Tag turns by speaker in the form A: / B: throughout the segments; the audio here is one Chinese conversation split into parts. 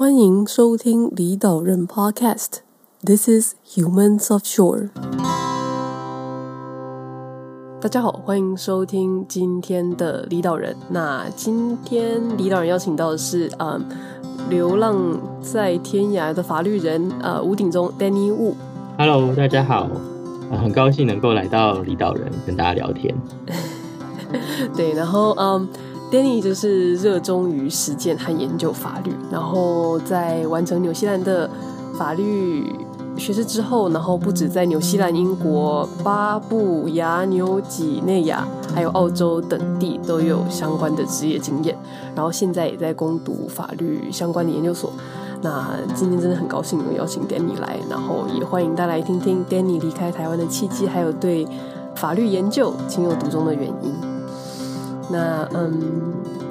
A: 欢迎收听李岛人 Podcast。This is Humans Offshore。大家好，欢迎收听今天的李岛人。那今天李岛人邀请到的是，嗯，流浪在天涯的法律人，呃，吴鼎中 Danny Wu。
B: Hello，大家好，很高兴能够来到李岛人跟大家聊天。
A: 对，然后嗯。Danny 就是热衷于实践和研究法律，然后在完成纽西兰的法律学士之后，然后不止在纽西兰、英国、巴布亚纽几内亚，还有澳洲等地都有相关的职业经验，然后现在也在攻读法律相关的研究所。那今天真的很高兴能邀请 Danny 来，然后也欢迎大家来听听 Danny 离开台湾的契机，还有对法律研究情有独钟的原因。那嗯，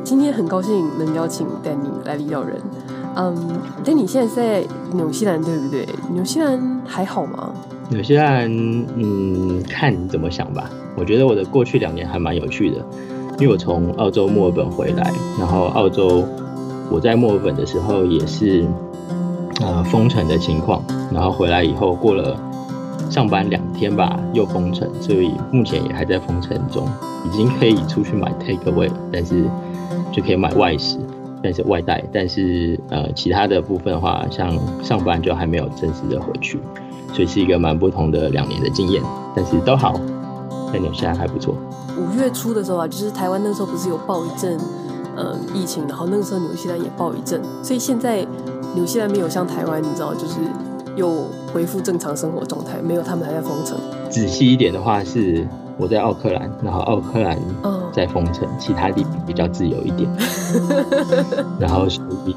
A: 今天很高兴能邀请 Danny 来离岛人。嗯，Danny 现在在纽西兰对不对？纽西兰还好吗？
B: 纽西兰，嗯，看你怎么想吧。我觉得我的过去两年还蛮有趣的，因为我从澳洲墨尔本回来，然后澳洲我在墨尔本的时候也是呃封城的情况，然后回来以后过了。上班两天吧，又封城，所以目前也还在封城中。已经可以出去买 take away，但是就可以买外食，但是外带，但是呃其他的部分的话，像上班就还没有正式的回去，所以是一个蛮不同的两年的经验。但是都好，在纽西兰还不错。
A: 五月初的时候啊，就是台湾那时候不是有爆一阵呃疫情，然后那个时候纽西兰也爆一阵，所以现在纽西兰没有像台湾，你知道就是。又恢复正常生活状态，没有他们还在封城。
B: 仔细一点的话，是我在奥克兰，然后奥克兰在封城，哦、其他地方比较自由一点，然后所以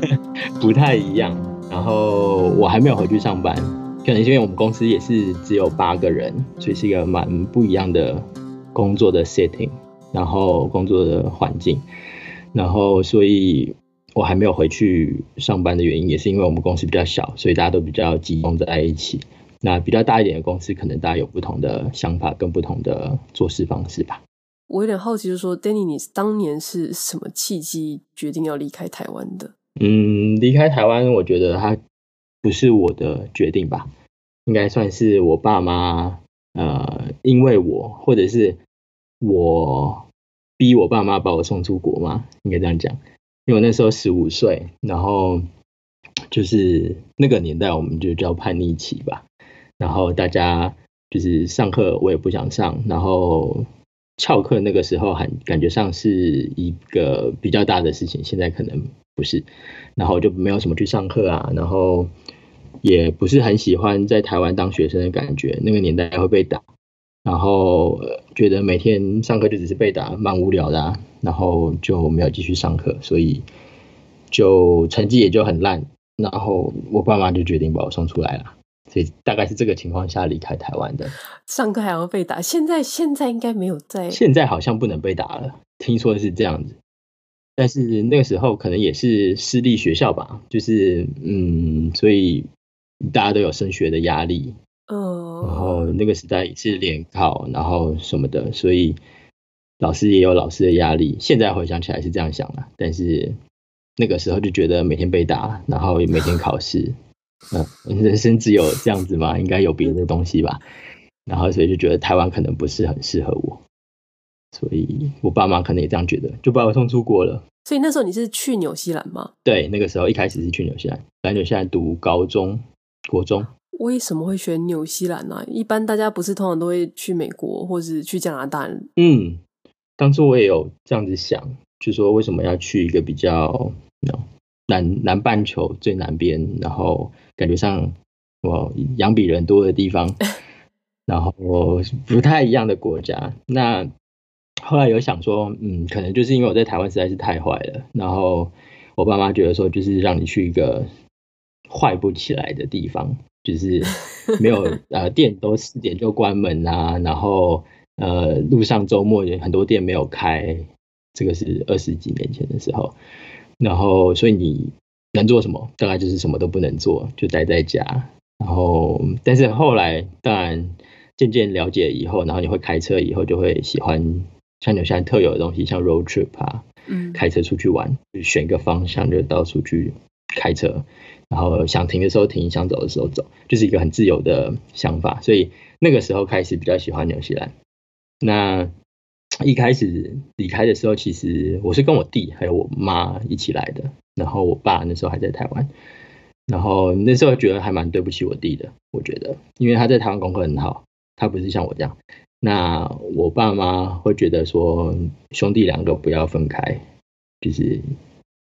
B: 不太一样。然后我还没有回去上班，可能是因为我们公司也是只有八个人，所以是一个蛮不一样的工作的 setting，然后工作的环境，然后所以。我还没有回去上班的原因，也是因为我们公司比较小，所以大家都比较集中在一起。那比较大一点的公司，可能大家有不同的想法跟不同的做事方式吧。
A: 我有点好奇，就是说，Danny，你当年是什么契机决定要离开台湾的？
B: 嗯，离开台湾，我觉得它不是我的决定吧，应该算是我爸妈，呃，因为我或者是我逼我爸妈把我送出国嘛，应该这样讲。因为那时候十五岁，然后就是那个年代，我们就叫叛逆期吧。然后大家就是上课我也不想上，然后翘课那个时候还感觉上是一个比较大的事情，现在可能不是。然后就没有什么去上课啊，然后也不是很喜欢在台湾当学生的感觉。那个年代会被打。然后觉得每天上课就只是被打，蛮无聊的啊，然后就没有继续上课，所以就成绩也就很烂。然后我爸妈就决定把我送出来了，所以大概是这个情况下离开台湾的。
A: 上课还要被打，现在现在应该没有在，
B: 现在好像不能被打了，听说是这样子。但是那个时候可能也是私立学校吧，就是嗯，所以大家都有升学的压力。嗯，然后那个时代也是联考，然后什么的，所以老师也有老师的压力。现在回想起来是这样想的，但是那个时候就觉得每天被打，然后每天考试，嗯，人生只有这样子吗？应该有别的东西吧。然后所以就觉得台湾可能不是很适合我，所以我爸妈可能也这样觉得，就把我送出国了。
A: 所以那时候你是去纽西兰吗？
B: 对，那个时候一开始是去纽西兰，来纽西兰读高中、国中。
A: 为什么会选纽西兰呢？一般大家不是通常都会去美国或是去加拿大？
B: 嗯，当初我也有这样子想，就说为什么要去一个比较南南半球最南边，然后感觉上我羊比人多的地方，然后不太一样的国家。那后来有想说，嗯，可能就是因为我在台湾实在是太坏了，然后我爸妈觉得说，就是让你去一个坏不起来的地方。就是没有呃，店都四点就关门啊，然后呃，路上周末也很多店没有开，这个是二十几年前的时候，然后所以你能做什么？大概就是什么都不能做，就待在家。然后但是后来当然渐渐了解以后，然后你会开车以后，就会喜欢像纽西兰特有的东西，像 road trip 啊，嗯，开车出去玩，就选一个方向就到处去开车，然后想停的时候停，想走的时候走，就是一个很自由的想法。所以那个时候开始比较喜欢纽西兰。那 一开始离开的时候，其实我是跟我弟还有我妈一起来的，然后我爸那时候还在台湾。然后那时候觉得还蛮对不起我弟的，我觉得，因为他在台湾功课很好，他不是像我这样。那我爸妈会觉得说，兄弟两个不要分开，就是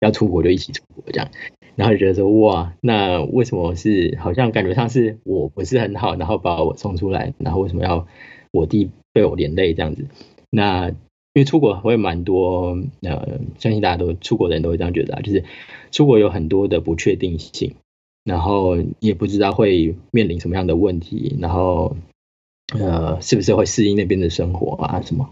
B: 要出国就一起出国这样。然后就觉得说，哇，那为什么是好像感觉上是我不是很好，然后把我送出来，然后为什么要我弟被我连累这样子？那因为出国会蛮多，呃，相信大家都出国的人都会这样觉得啊，就是出国有很多的不确定性。然后也不知道会面临什么样的问题，然后呃，是不是会适应那边的生活啊什么？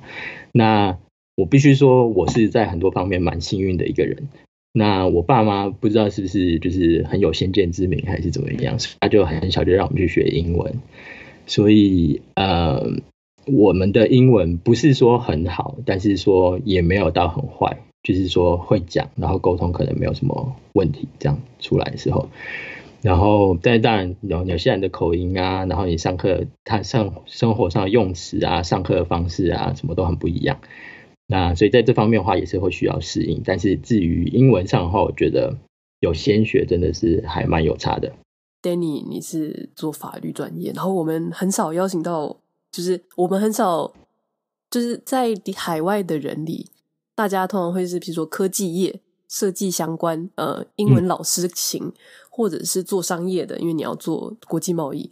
B: 那我必须说，我是在很多方面蛮幸运的一个人。那我爸妈不知道是不是就是很有先见之明，还是怎么样，他就很小就让我们去学英文。所以呃，我们的英文不是说很好，但是说也没有到很坏，就是说会讲，然后沟通可能没有什么问题。这样出来的时候。然后，但当然有有些人的口音啊，然后你上课他上生活上的用词啊，上课的方式啊，什么都很不一样。那所以在这方面的话，也是会需要适应。但是至于英文上的话，我觉得有先学真的是还蛮有差的。
A: Danny，你是做法律专业，然后我们很少邀请到，就是我们很少就是在海外的人里，大家通常会是比如说科技业、设计相关，呃，英文老师型。嗯或者是做商业的，因为你要做国际贸易，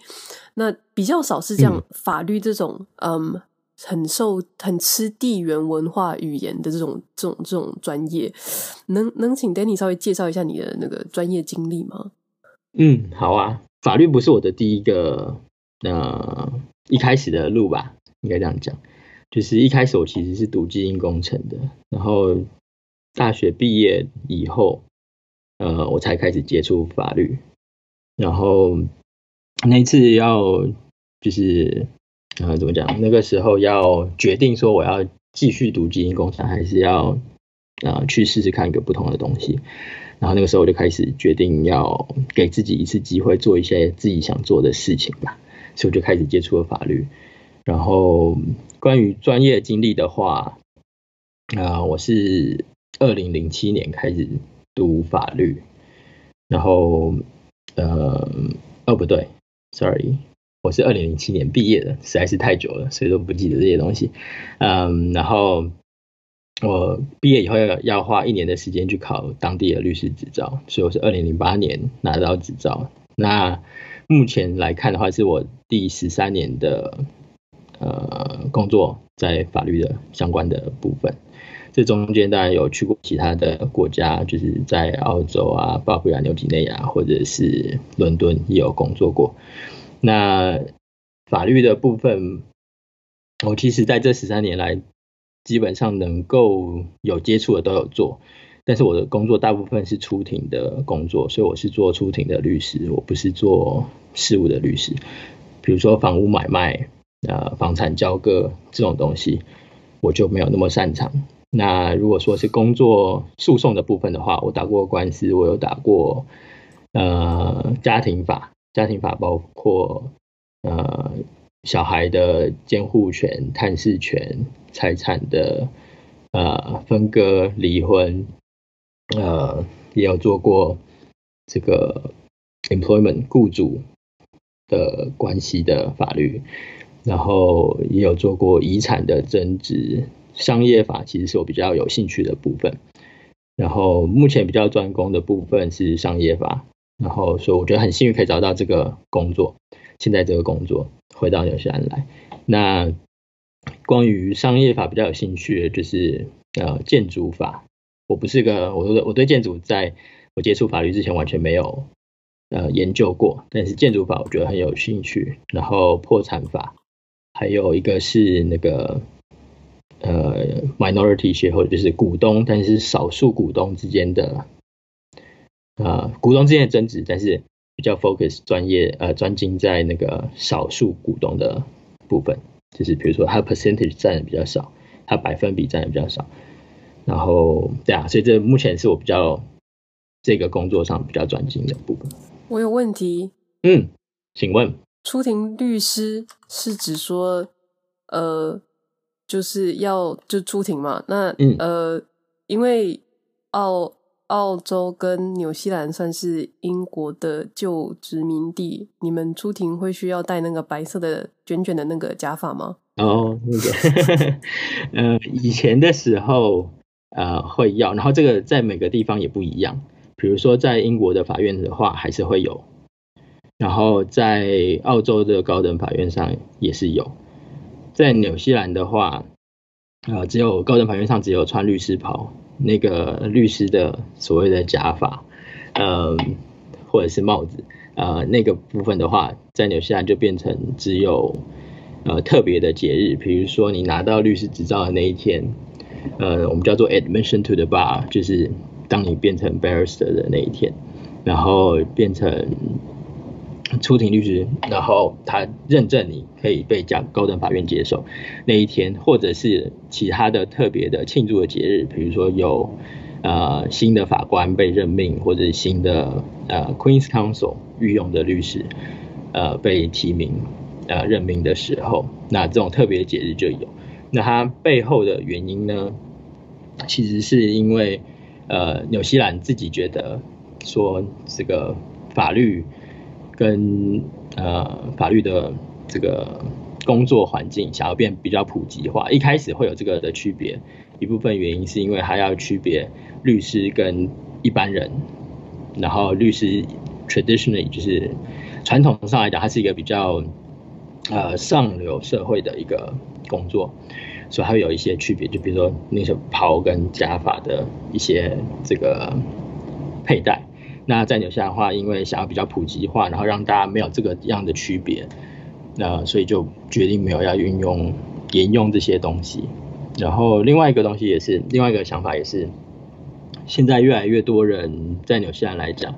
A: 那比较少是这样法律这种，嗯，嗯，很受很吃地缘文化语言的这种这种这种专业，能能请 Danny 稍微介绍一下你的那个专业经历吗？
B: 嗯，好啊，法律不是我的第一个呃一开始的路吧，应该这样讲，就是一开始我其实是读基因工程的，然后大学毕业以后。呃，我才开始接触法律，然后那一次要就是呃怎么讲？那个时候要决定说我要继续读基因工程，还是要呃去试试看一个不同的东西。然后那个时候我就开始决定要给自己一次机会，做一些自己想做的事情吧。所以我就开始接触了法律。然后关于专业经历的话，啊、我是二零零七年开始。读法律，然后呃哦不对，sorry，我是二零零七年毕业的，实在是太久了，所以都不记得这些东西。嗯，然后我毕业以后要要花一年的时间去考当地的律师执照，所以我是二零零八年拿到执照。那目前来看的话，是我第十三年的呃工作在法律的相关的部分。这中间当然有去过其他的国家，就是在澳洲啊、巴布亚纽几内亚或者是伦敦也有工作过。那法律的部分，我其实在这十三年来，基本上能够有接触的都有做，但是我的工作大部分是出庭的工作，所以我是做出庭的律师，我不是做事务的律师。比如说房屋买卖、呃房产交割这种东西，我就没有那么擅长。那如果说是工作诉讼的部分的话，我打过官司，我有打过呃家庭法，家庭法包括呃小孩的监护权、探视权、财产的呃分割、离婚，呃也有做过这个 employment 雇主的关系的法律，然后也有做过遗产的争执。商业法其实是我比较有兴趣的部分，然后目前比较专攻的部分是商业法，然后所以我觉得很幸运可以找到这个工作，现在这个工作回到纽西兰来。那关于商业法比较有兴趣的就是呃建筑法，我不是个 我我对建筑在我接触法律之前完全没有呃研究过，但是建筑法我觉得很有兴趣。然后破产法，还有一个是那个。呃，minority 法或者就是股东，但是少数股东之间的，呃，股东之间的争执，但是比较 focus 专业呃专精在那个少数股东的部分，就是比如说它 percentage 占的比较少，它百分比占的比较少，然后对啊，所以这目前是我比较这个工作上比较专精的部分。
A: 我有问题。
B: 嗯，请问，
A: 出庭律师是指说，呃，就是要就出庭嘛？那、嗯、呃，因为澳澳洲跟纽西兰算是英国的旧殖民地，你们出庭会需要戴那个白色的卷卷的那个假发吗？
B: 哦，那个，呃，以前的时候，呃，会要，然后这个在每个地方也不一样。比如说在英国的法院的话，还是会有；然后在澳洲的高等法院上也是有。在纽西兰的话，呃，只有高等法院上只有穿律师袍，那个律师的所谓的假发，呃，或者是帽子，呃，那个部分的话，在纽西兰就变成只有。呃，特别的节日，比如说你拿到律师执照的那一天，呃，我们叫做 admission to the bar，就是当你变成 barrister 的那一天，然后变成出庭律师，然后他认证你可以被讲高等法院接受那一天，或者是其他的特别的庆祝的节日，比如说有呃新的法官被任命，或者是新的呃 Queen's Counsel 御用的律师呃被提名。呃，任命的时候，那这种特别节日就有。那它背后的原因呢，其实是因为呃，纽西兰自己觉得说这个法律跟呃法律的这个工作环境想要变比较普及化。一开始会有这个的区别，一部分原因是因为还要区别律师跟一般人，然后律师 traditionally 就是传统上来讲，它是一个比较。呃，上流社会的一个工作，所以还会有一些区别，就比如说那些袍跟假发的一些这个佩戴。那在纽西兰的话，因为想要比较普及化，然后让大家没有这个样的区别，那所以就决定没有要运用沿用这些东西。然后另外一个东西也是，另外一个想法也是，现在越来越多人在纽西兰来讲，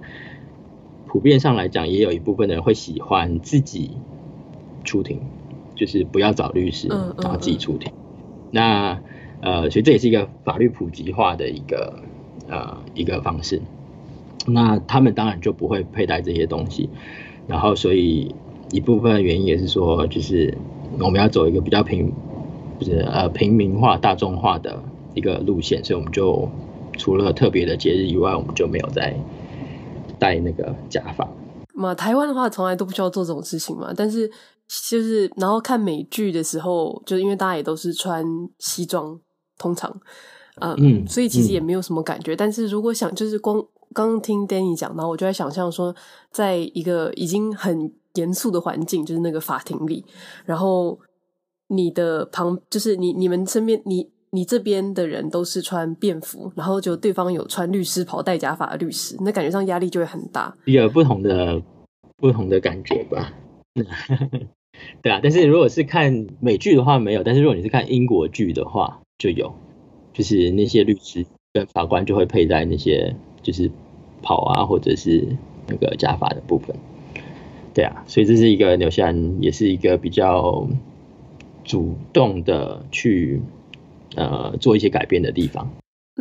B: 普遍上来讲，也有一部分的人会喜欢自己。出庭就是不要找律师，然后自己出庭。嗯嗯嗯、那呃，所以这也是一个法律普及化的一个呃一个方式。那他们当然就不会佩戴这些东西。然后，所以一部分原因也是说，就是我们要走一个比较平，就是呃平民化、大众化的一个路线。所以我们就除了特别的节日以外，我们就没有再戴那个假发。
A: 嘛，台湾的话从来都不需要做这种事情嘛，但是。就是，然后看美剧的时候，就因为大家也都是穿西装，通常，嗯，嗯，所以其实也没有什么感觉。嗯、但是如果想，就是光刚刚听 Danny 讲，然后我就在想象说，在一个已经很严肃的环境，就是那个法庭里，然后你的旁，就是你你们身边，你你这边的人都是穿便服，然后就对方有穿律师袍、戴假发的律师，那感觉上压力就会很大，
B: 有不同的不同的感觉吧。对啊，但是如果是看美剧的话没有，但是如果你是看英国剧的话就有，就是那些律师跟法官就会佩戴那些就是跑啊或者是那个加法的部分。对啊，所以这是一个纽西兰也是一个比较主动的去呃做一些改变的地方。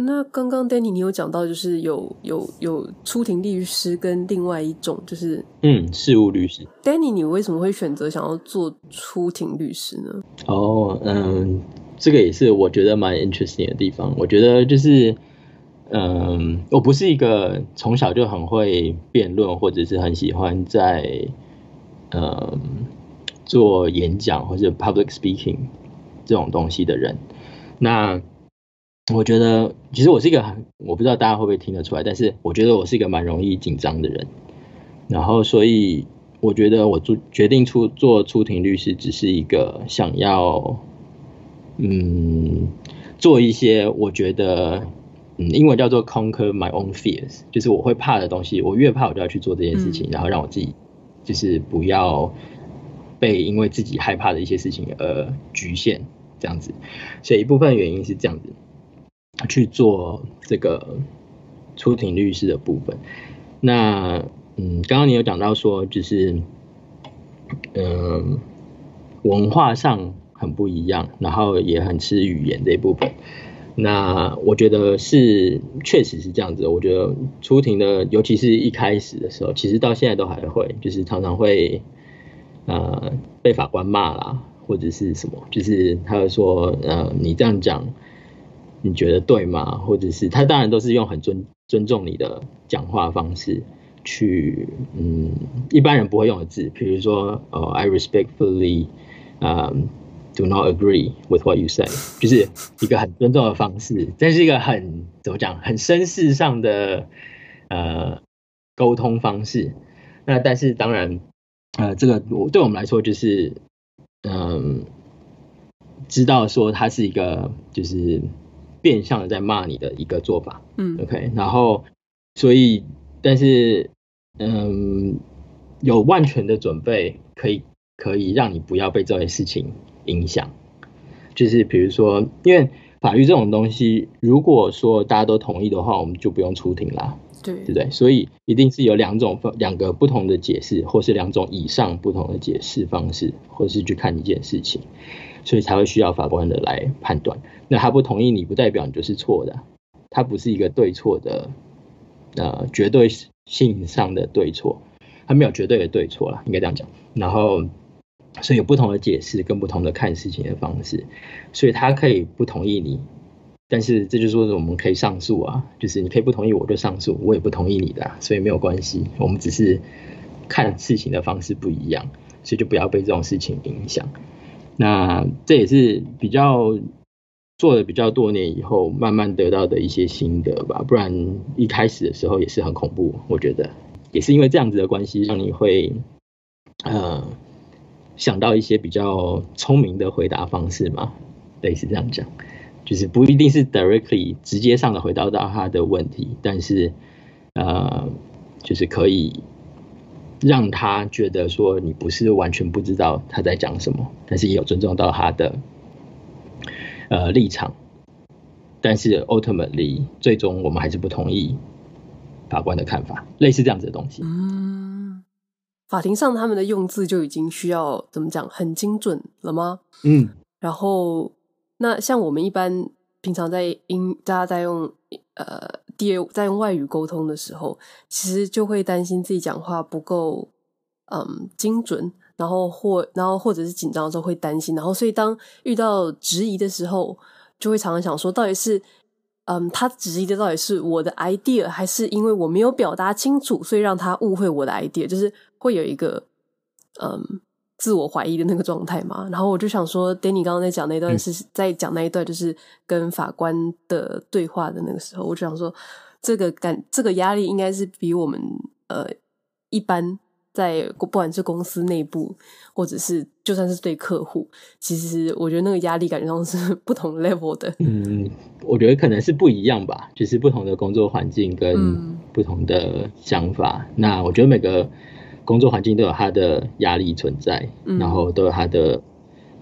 A: 那刚刚 Danny 你有讲到，就是有有有出庭律师跟另外一种就是
B: 嗯事务律师。
A: Danny 你为什么会选择想要做出庭律师呢？
B: 哦，嗯，这个也是我觉得蛮 interesting 的地方。我觉得就是嗯，我不是一个从小就很会辩论或者是很喜欢在嗯做演讲或者 public speaking 这种东西的人。那我觉得其实我是一个很，我不知道大家会不会听得出来，但是我觉得我是一个蛮容易紧张的人。然后，所以我觉得我做决定出做出庭律师，只是一个想要，嗯，做一些我觉得，嗯，英文叫做 conquer my own fears，就是我会怕的东西，我越怕我就要去做这件事情，然后让我自己就是不要被因为自己害怕的一些事情而局限这样子。所以一部分原因是这样子。去做这个出庭律师的部分。那嗯，刚刚你有讲到说，就是嗯，文化上很不一样，然后也很吃语言这一部分。那我觉得是确实是这样子。我觉得出庭的，尤其是一开始的时候，其实到现在都还会，就是常常会呃被法官骂啦，或者是什么，就是他会说呃你这样讲，你觉得对吗？或者是他当然都是用很尊尊重你的讲话方式去，嗯，一般人不会用的字，比如说呃 I respectfully，嗯。Do not agree with what you say，就是一个很尊重的方式，这是一个很怎么讲，很绅士上的呃沟通方式。那但是当然，呃，这个对我们来说就是，嗯、呃，知道说他是一个就是变相的在骂你的一个做法，嗯，OK，然后所以但是嗯、呃，有万全的准备可以可以让你不要被这些事情。影响，就是比如说，因为法律这种东西，如果说大家都同意的话，我们就不用出庭啦，对，对不对？所以一定是有两种两个不同的解释，或是两种以上不同的解释方式，或是去看一件事情，所以才会需要法官的来判断。那他不同意你，不代表你就是错的，他不是一个对错的，呃，绝对性上的对错，他没有绝对的对错啦，应该这样讲。然后。所以有不同的解释跟不同的看事情的方式，所以他可以不同意你，但是这就是说我们可以上诉啊，就是你可以不同意我就上诉，我也不同意你的，所以没有关系，我们只是看事情的方式不一样，所以就不要被这种事情影响。那这也是比较做了比较多年以后慢慢得到的一些心得吧，不然一开始的时候也是很恐怖，我觉得也是因为这样子的关系让你会呃。想到一些比较聪明的回答方式嘛，类似这样讲，就是不一定是 directly 直接上的回答到他的问题，但是呃，就是可以让他觉得说你不是完全不知道他在讲什么，但是也有尊重到他的呃立场，但是 ultimately 最终我们还是不同意法官的看法，类似这样子的东西。
A: 法庭上他们的用字就已经需要怎么讲很精准了吗？
B: 嗯，
A: 然后那像我们一般平常在英大家在用呃第二在用外语沟通的时候，其实就会担心自己讲话不够嗯精准，然后或然后或者是紧张的时候会担心，然后所以当遇到质疑的时候，就会常常想说到底是。嗯，他质疑的到底是我的 idea，还是因为我没有表达清楚，所以让他误会我的 idea？就是会有一个嗯自我怀疑的那个状态嘛。然后我就想说，Danny 刚刚在讲那段是在讲那一段，就是跟法官的对话的那个时候，我就想说，这个感这个压力应该是比我们呃一般。在不管是公司内部，或者是就算是对客户，其实我觉得那个压力感觉上是不同 level 的。
B: 嗯，我觉得可能是不一样吧，就是不同的工作环境跟不同的想法。嗯、那我觉得每个工作环境都有它的压力存在，嗯、然后都有它的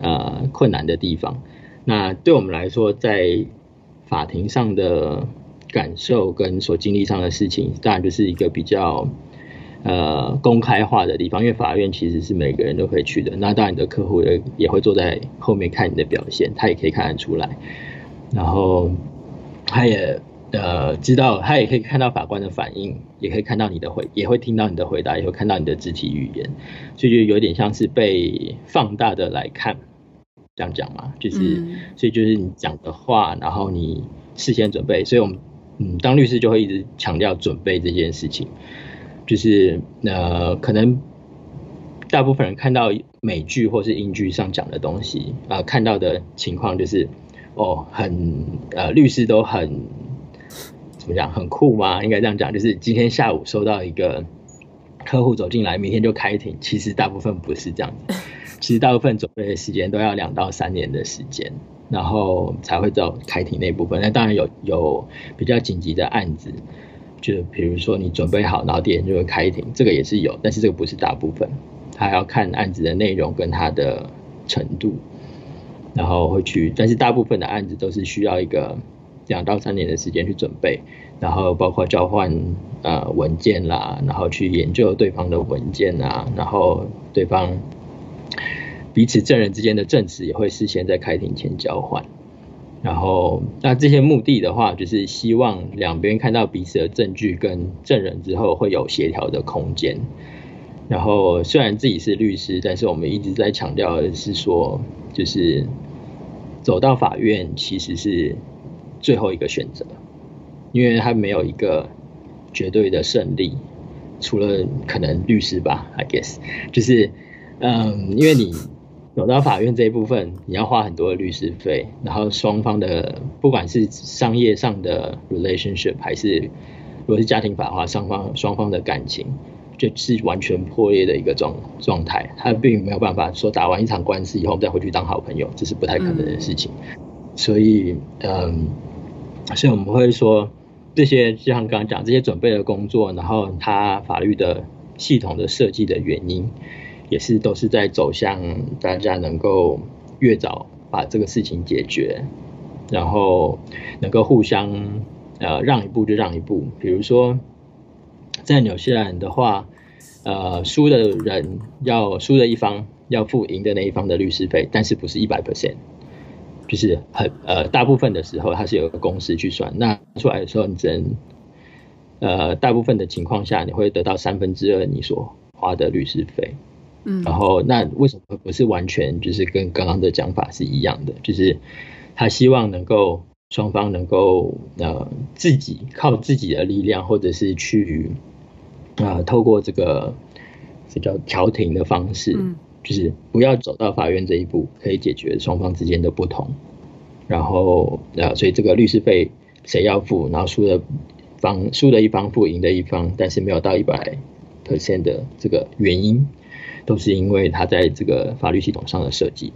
B: 呃困难的地方。那对我们来说，在法庭上的感受跟所经历上的事情，当然就是一个比较。呃，公开化的地方，因为法院其实是每个人都可以去的。那当然，你的客户也也会坐在后面看你的表现，他也可以看得出来。然后，他也呃知道，他也可以看到法官的反应，也可以看到你的回，也会听到你的回答，也会看到你的肢体语言，所以就有点像是被放大的来看，这样讲嘛，就是，嗯、所以就是你讲的话，然后你事先准备，所以我们嗯，当律师就会一直强调准备这件事情。就是呃，可能大部分人看到美剧或是英剧上讲的东西啊、呃，看到的情况就是哦，很呃，律师都很怎么讲，很酷吗？应该这样讲，就是今天下午收到一个客户走进来，明天就开庭。其实大部分不是这样子，其实大部分准备的时间都要两到三年的时间，然后才会到开庭那部分。那当然有有比较紧急的案子。就比如说你准备好，然后第二天就会开庭，这个也是有，但是这个不是大部分，他要看案子的内容跟它的程度，然后会去，但是大部分的案子都是需要一个两到三年的时间去准备，然后包括交换呃文件啦，然后去研究对方的文件啊，然后对方彼此证人之间的证词也会事先在开庭前交换，然后，那这些目的的话，就是希望两边看到彼此的证据跟证人之后，会有协调的空间。然后，虽然自己是律师，但是我们一直在强调的是说，就是走到法院其实是最后一个选择，因为他没有一个绝对的胜利，除了可能律师吧，I guess，就是，嗯，因为你。走到法院这一部分，你要花很多的律师费，然后双方的不管是商业上的 relationship，还是如果是家庭法的话，双方双方的感情就是完全破裂的一个状状态，他并没有办法说打完一场官司以后再回去当好朋友，这是不太可能的事情。嗯、所以，嗯，所以我们会说这些，就像刚刚讲这些准备的工作，然后他法律的系统的设计的原因。也是都是在走向大家能够越早把这个事情解决，然后能够互相呃让一步就让一步。比如说在纽西兰的话，呃输的人要输的一方要付赢的那一方的律师费，但是不是一百 percent，就是很呃大部分的时候它是有个公式去算，那出来的时候你只能呃大部分的情况下你会得到三分之二你所花的律师费。嗯，然后那为什么不是完全就是跟刚刚的讲法是一样的？就是他希望能够双方能够呃自己靠自己的力量，或者是去啊、呃、透过这个这叫调停的方式，嗯，就是不要走到法院这一步，可以解决双方之间的不同。然后啊，所以这个律师费谁要付？然后输的方输的一方付赢的一方，但是没有到一百 percent 的这个原因。都是因为他在这个法律系统上的设计，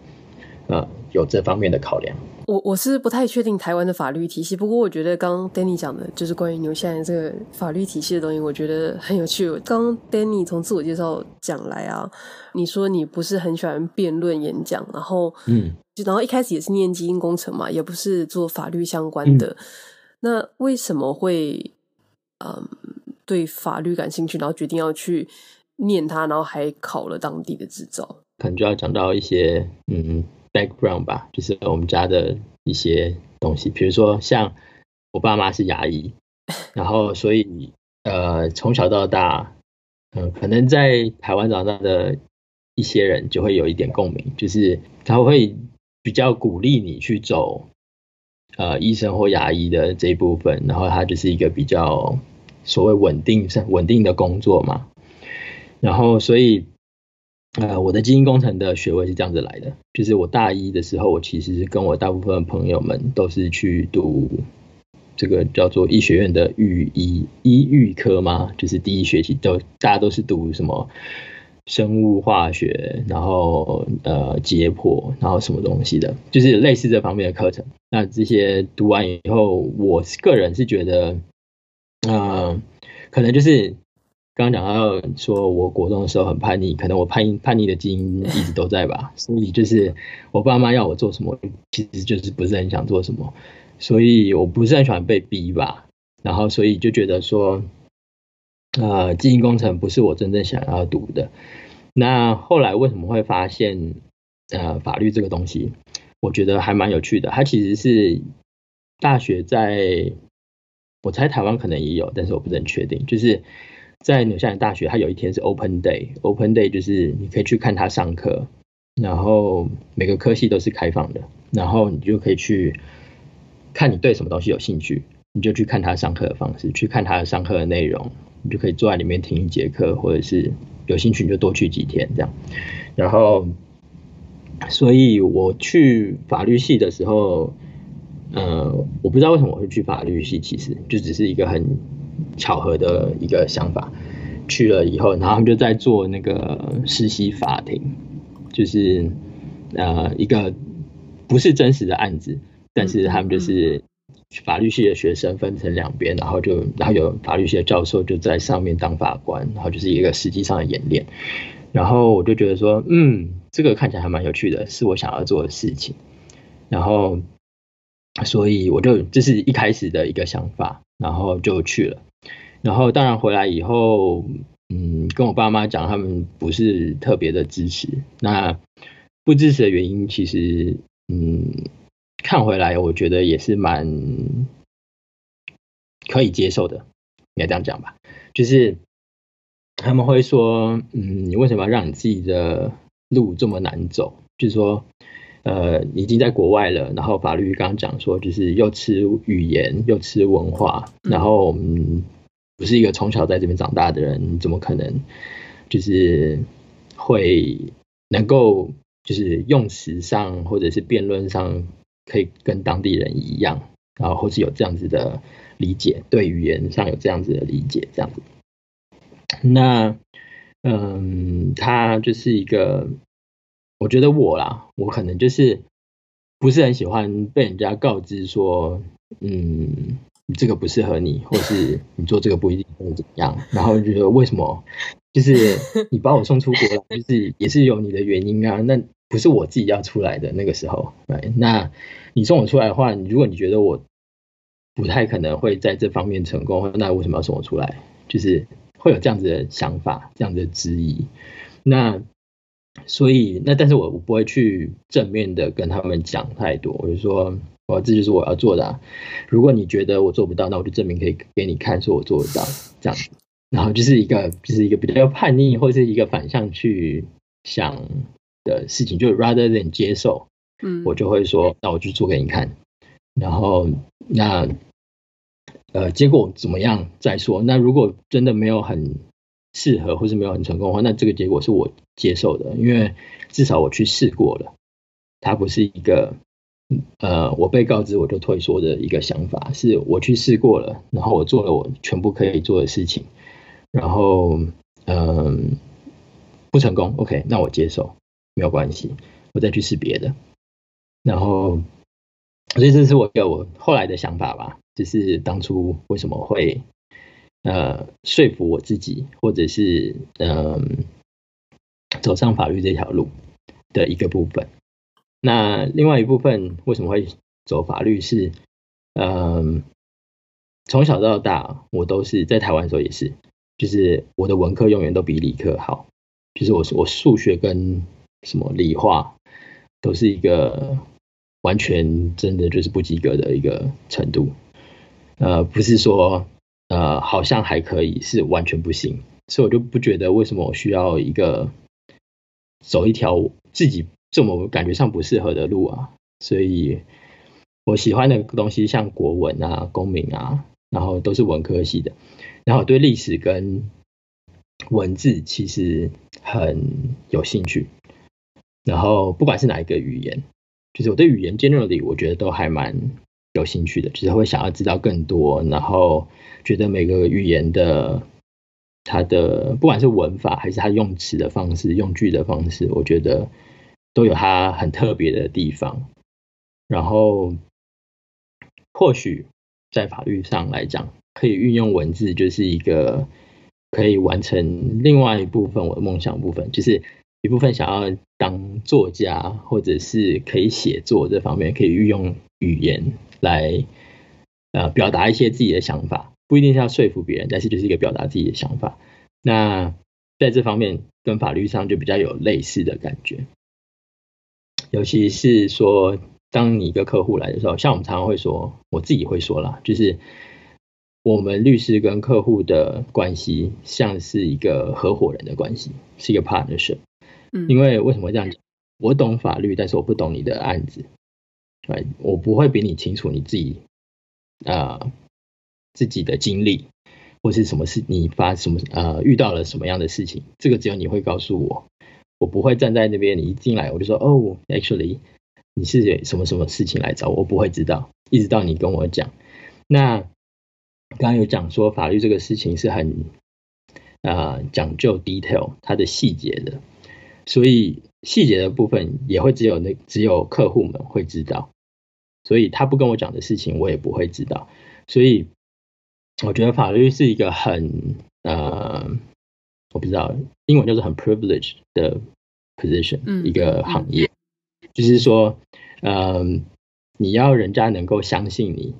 B: 呃，有这方面的考量。
A: 我我是不太确定台湾的法律体系，不过我觉得刚刚 Danny 讲的就是关于牛西兰这个法律体系的东西，我觉得很有趣。刚刚 Danny 从自我介绍讲来啊，你说你不是很喜欢辩论演讲，然后嗯，然后一开始也是念基因工程嘛，也不是做法律相关的，嗯、那为什么会嗯对法律感兴趣，然后决定要去？念它，然后还考了当地的执照，
B: 可能就要讲到一些嗯 background 吧，就是我们家的一些东西，比如说像我爸妈是牙医，然后所以呃从小到大，嗯、可能在台湾长大的一些人就会有一点共鸣，就是他会比较鼓励你去走呃医生或牙医的这一部分，然后他就是一个比较所谓稳定、稳定的工作嘛。然后，所以，呃，我的基因工程的学位是这样子来的，就是我大一的时候，我其实是跟我大部分朋友们都是去读这个叫做医学院的预医医预科嘛，就是第一学期都大家都是读什么生物化学，然后呃解剖，然后什么东西的，就是类似这方面的课程。那这些读完以后，我个人是觉得，嗯、呃，可能就是。刚刚讲到说，我国中的时候很叛逆，可能我叛叛逆的基因一直都在吧，所以就是我爸妈要我做什么，其实就是不是很想做什么，所以我不是很喜欢被逼吧，然后所以就觉得说，呃，基因工程不是我真正想要读的。那后来为什么会发现，呃，法律这个东西，我觉得还蛮有趣的，它其实是大学在，我猜台湾可能也有，但是我不是很确定，就是。在纽西兰大学，它有一天是 Open Day，Open Day 就是你可以去看他上课，然后每个科系都是开放的，然后你就可以去看你对什么东西有兴趣，你就去看他上课的方式，去看他的上课的内容，你就可以坐在里面听一节课，或者是有兴趣你就多去几天这样。然后，所以我去法律系的时候，呃，我不知道为什么我会去法律系，其实就只是一个很。巧合的一个想法，去了以后，然后他们就在做那个实习法庭，就是呃一个不是真实的案子，但是他们就是法律系的学生分成两边，然后就然后有法律系的教授就在上面当法官，然后就是一个实际上的演练，然后我就觉得说，嗯，这个看起来还蛮有趣的，是我想要做的事情，然后所以我就这是一开始的一个想法，然后就去了。然后当然回来以后，嗯，跟我爸妈讲，他们不是特别的支持。那不支持的原因，其实，嗯，看回来，我觉得也是蛮可以接受的，应该这样讲吧。就是他们会说，嗯，你为什么要让你自己的路这么难走？就是说，呃，你已经在国外了，然后法律刚刚讲说，就是又吃语言又吃文化，然后我们不是一个从小在这边长大的人，你怎么可能就是会能够就是用词上或者是辩论上可以跟当地人一样，然后或是有这样子的理解，对语言上有这样子的理解，这样子。那，嗯，他就是一个。我觉得我啦，我可能就是不是很喜欢被人家告知说，嗯，这个不适合你，或是你做这个不一定会怎么样。然后觉得为什么，就是你把我送出国了，就是也是有你的原因啊。那不是我自己要出来的那个时候，对，那你送我出来的话，如果你觉得我不太可能会在这方面成功，那为什么要送我出来？就是会有这样子的想法，这样子的质疑。那。所以，那但是我我不会去正面的跟他们讲太多，我就说，哦，这就是我要做的啊。如果你觉得我做不到，那我就证明可以给你看，说我做得到这样子。然后就是一个就是一个比较叛逆或是一个反向去想的事情，就 rather than 接受，嗯，我就会说，那我就做给你看。然后那呃，结果怎么样再说。那如果真的没有很。适合或是没有很成功的话，那这个结果是我接受的，因为至少我去试过了，它不是一个呃我被告知我就退缩的一个想法，是我去试过了，然后我做了我全部可以做的事情，然后嗯、不成功，OK，那我接受没有关系，我再去试别的，然后所以这是我给我后来的想法吧，就是当初为什么会。呃，说服我自己，或者是嗯、走上法律这条路的一个部分。那另外一部分为什么会走法律是？嗯、从小到大，我都是在台湾时候也是，就是我的文科永远都比理科好，就是我我数学跟什么理化都是一个完全真的就是不及格的一个程度。呃，不是说。呃，好像还可以，是完全不行，所以我就不觉得为什么我需要一个走一条自己这么感觉上不适合的路啊。所以我喜欢的东西像国文啊、公民啊，然后都是文科系的，然后对历史跟文字其实很有兴趣。然后不管是哪一个语言，就是我对语言 generally 我觉得都还蛮有兴趣的，就是会想要知道更多，然后觉得每个语言的它的不管是文法还是它用词的方式、用句的方式，我觉得都有它很特别的地方。然后或许在法律上来讲，可以运用文字，就是一个可以完成另外一部分我的梦想部分，就是一部分想要当作家或者是可以写作这方面，可以运用语言。来，呃，表达一些自己的想法，不一定是要说服别人，但是就是一个表达自己的想法。那在这方面跟法律上就比较有类似的感觉，尤其是说，当你一个客户来的时候，像我们常常会说，我自己会说啦，就是我们律师跟客户的关系像是一个合伙人的关系，是一个 partnership。嗯，因为为什么会这样讲？我懂法律，但是我不懂你的案子。对，我不会比你清楚你自己啊、呃、自己的经历，或是什么事你发什么呃遇到了什么样的事情，这个只有你会告诉我，我不会站在那边，你一进来我就说哦，actually 你是什么什么事情来找我，我不会知道，一直到你跟我讲。那刚刚有讲说法律这个事情是很啊、呃、讲究 detail 它的细节的，所以。细节的部分也会只有那只有客户们会知道，所以他不跟我讲的事情我也不会知道，所以我觉得法律是一个很呃，我不知道英文就是很 privileged 的 position，嗯，一个行业，就是说，嗯，呃，你要人家能够相信你，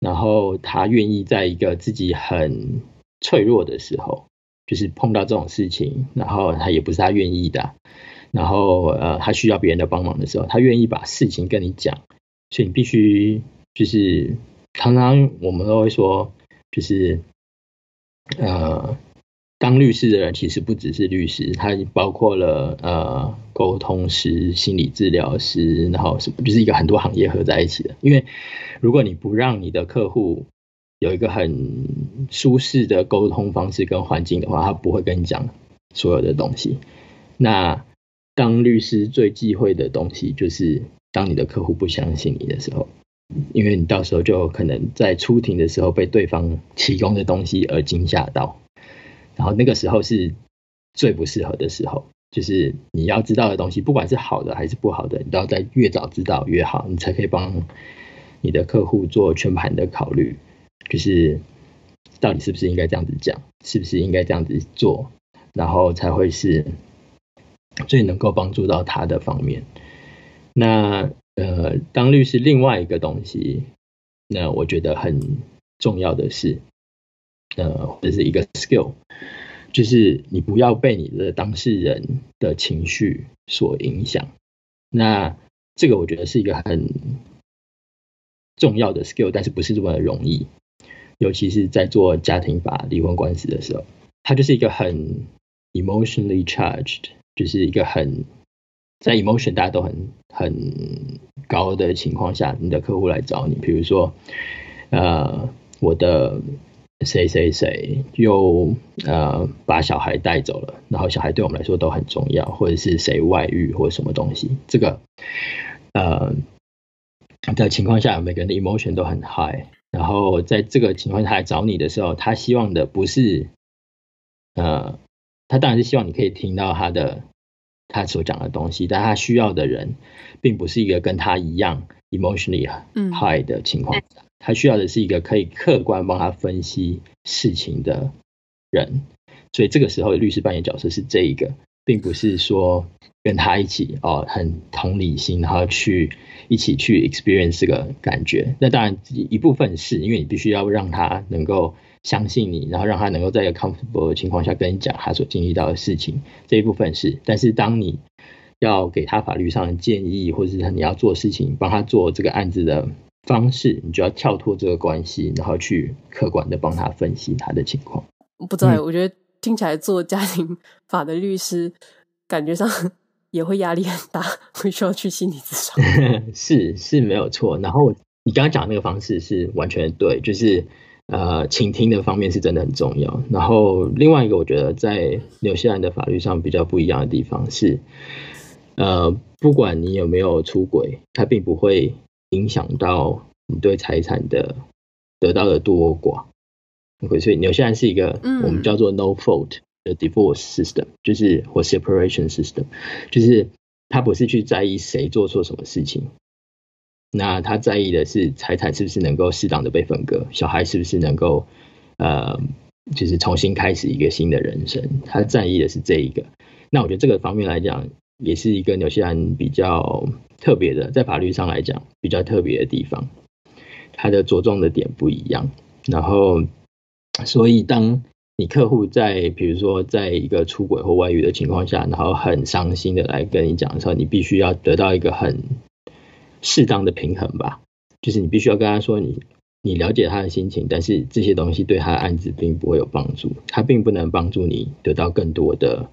B: 然后他愿意在一个自己很脆弱的时候，就是碰到这种事情，然后他也不是他愿意的。然后呃，他需要别人的帮忙的时候，他愿意把事情跟你讲，所以你必须就是常常我们都会说，就是呃，当律师的人其实不只是律师，他包括了呃沟通师、心理治疗师，然后是，就是一个很多行业合在一起的。因为如果你不让你的客户有一个很舒适的沟通方式跟环境的话，他不会跟你讲所有的东西。那当律师最忌讳的东西，就是当你的客户不相信你的时候，因为你到时候就可能在出庭的时候被对方提供的东西而惊吓到，然后那个时候是最不适合的时候，就是你要知道的东西，不管是好的还是不好的，你都要在越早知道越好，你才可以帮你的客户做全盘的考虑。就是到底是不是应该这样子讲，是不是应该这样子做，然后才会是最能够帮助到他的方面。那呃，当律师另外一个东西，那我觉得很重要的是，呃，这是一个 skill，就是你不要被你的当事人的情绪所影响。那这个我觉得是一个很重要的 skill，但是不是这么容易。尤其是在做家庭法离婚官司的时候，它就是一个很 emotionally charged，就是一个很在 emotion 大家都很很高的情况下，你的客户来找你，比如说，呃，我的谁谁谁又呃把小孩带走了，然后小孩对我们来说都很重要，或者是谁外遇或者什么东西，这个呃的情况下，每个人的 emotion 都很 high。然后在这个情况下来找你的时候，他希望的不是，呃，他当然是希望你可以听到他的他所讲的东西，但他需要的人并不是一个跟他一样 emotionally high 的情况下，嗯，他需要的是一个可以客观帮他分析事情的人，所以这个时候律师扮演角色是这一个，并不是说。跟他一起哦，很同理心，然后去一起去 experience 这个感觉。那当然一部分是因为你必须要让他能够相信你，然后让他能够在一个 comfortable 的情况下跟你讲他所经历到的事情。这一部分是，但是当你要给他法律上的建议，或者是你要做事情，帮他做这个案子的方式，你就要跳脱这个关系，然后去客观的帮他分析他的情况。
A: 不知道，我觉得听起来做家庭法的律师，感觉上。也会压力很大，会需要去心理咨询。
B: 是是没有错。然后你刚刚讲那个方式是完全对，就是呃，倾听的方面是真的很重要。然后另外一个，我觉得在纽西兰的法律上比较不一样的地方是，呃，不管你有没有出轨，他并不会影响到你对财产的得到的多寡。OK，所以纽西兰是一个我们叫做 no fault。的 divorce system 就是或 separation system，就是他不是去在意谁做错什么事情，那他在意的是财产是不是能够适当的被分割，小孩是不是能够呃，就是重新开始一个新的人生，他在意的是这一个。那我觉得这个方面来讲，也是一个纽西兰比较特别的，在法律上来讲比较特别的地方，它的着重的点不一样。然后，所以当你客户在比如说在一个出轨或外遇的情况下，然后很伤心的来跟你讲的时候，你必须要得到一个很适当的平衡吧。就是你必须要跟他说你，你了解他的心情，但是这些东西对他的案子并不会有帮助，他并不能帮助你得到更多的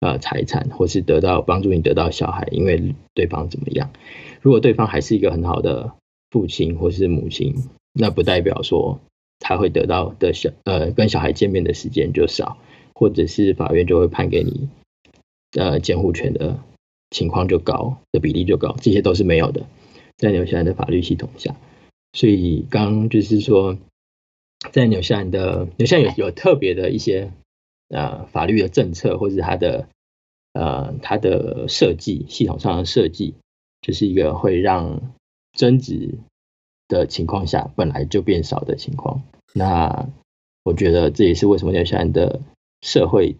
B: 呃财产，或是得到帮助你得到小孩，因为对方怎么样？如果对方还是一个很好的父亲或是母亲，那不代表说。他会得到的小呃跟小孩见面的时间就少，或者是法院就会判给你呃监护权的情况就高的比例就高，这些都是没有的，在纽西兰的法律系统下。所以刚就是说，在纽西兰的纽西兰有有特别的一些呃法律的政策，或者它的呃它的设计系统上的设计，就是一个会让增值的情况下本来就变少的情况，那我觉得这也是为什么纽西兰的社会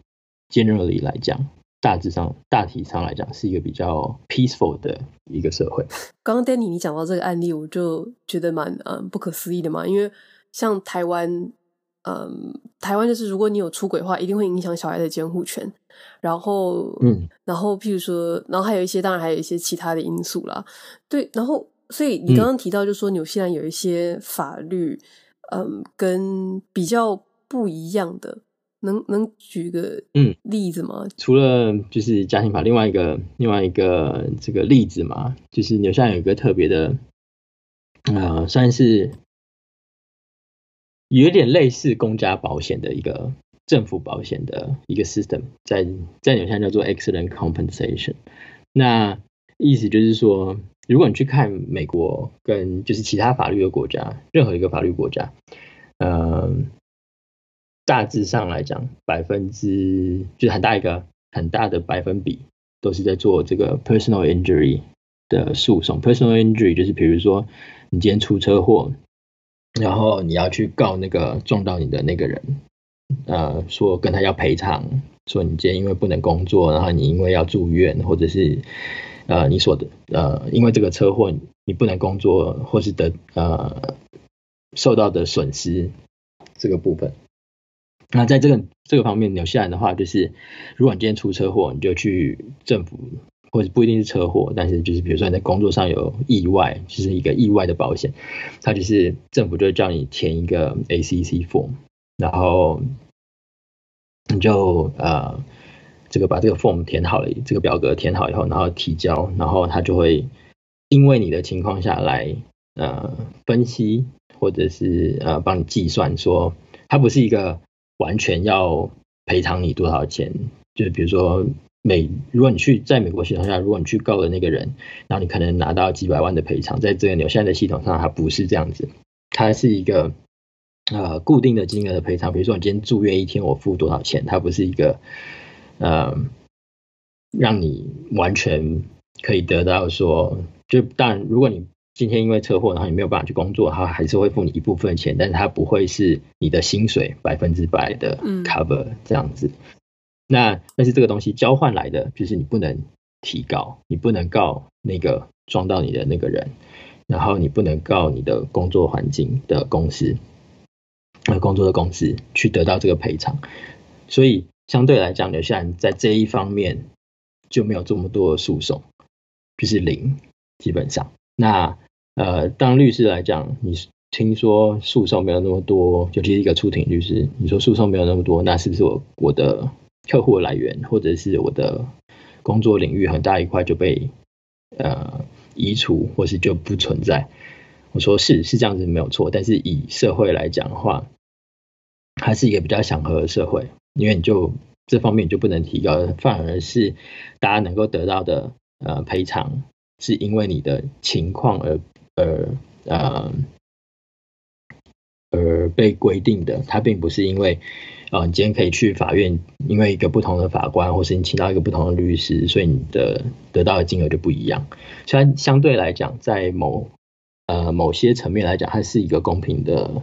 B: generally 来讲，大致上大体上来讲是一个比较 peaceful 的一个社会。
A: 刚刚 Danny 你讲到这个案例，我就觉得蛮嗯不可思议的嘛，因为像台湾，嗯台湾就是如果你有出轨的话，一定会影响小孩的监护权，然后嗯，然后譬如说，然后还有一些当然还有一些其他的因素啦，对，然后。所以你刚刚提到，就是说纽西兰有一些法律，嗯，嗯，跟比较不一样的，能能举个嗯例子吗？
B: 除了就是家庭法，另外一个另外一个这个例子嘛，就是纽西兰有一个特别的，呃，算是有点类似公家保险的一个政府保险的一个 system，在在纽西兰叫做 accident compensation。那意思就是说。如果你去看美国跟就是其他法律的国家，任何一个法律国家，呃，大致上来讲，百分之就是很大一个很大的百分比都是在做这个 personal injury 的诉讼。personal injury 就是比如说你今天出车祸，然后你要去告那个撞到你的那个人，呃，说跟他要赔偿，说你今天因为不能工作，然后你因为要住院，或者是。呃，你所的呃，因为这个车祸你不能工作，或是得呃受到的损失这个部分。那在这个这个方面，纽西兰的话，就是如果你今天出车祸，你就去政府，或者不一定是车祸，但是就是比如说你在工作上有意外，就是一个意外的保险，它就是政府就会叫你填一个 ACC form，然后你就呃。这个把这个 form 填好了，这个表格填好以后，然后提交，然后他就会因为你的情况下来呃分析，或者是呃帮你计算说，它不是一个完全要赔偿你多少钱，就是比如说美，如果你去在美国系统下，如果你去告了那个人，然后你可能拿到几百万的赔偿，在这个纽西兰的系统上，它不是这样子，它是一个呃固定的金额的赔偿，比如说你今天住院一天，我付多少钱，它不是一个。呃，让你完全可以得到说，就当然，如果你今天因为车祸，然后你没有办法去工作，他还是会付你一部分钱，但是他不会是你的薪水百分之百的 cover 这样子。嗯、那但是这个东西交换来的，就是你不能提告，你不能告那个撞到你的那个人，然后你不能告你的工作环境的公司，呃，工作的公司去得到这个赔偿，所以。相对来讲，纽西兰在这一方面就没有这么多的诉讼，就是零，基本上。那呃，当律师来讲，你听说诉讼没有那么多，尤其是一个出庭律师，你说诉讼没有那么多，那是不是我我的客户来源或者是我的工作领域很大一块就被呃移除，或是就不存在？我说是是这样子没有错，但是以社会来讲的话，还是一个比较祥和的社会。因为你就这方面你就不能提高，反而是大家能够得到的呃赔偿，是因为你的情况而而呃而被规定的，它并不是因为啊、呃、你今天可以去法院，因为一个不同的法官，或是你请到一个不同的律师，所以你的得到的金额就不一样。虽然相对来讲，在某呃某些层面来讲，它是一个公平的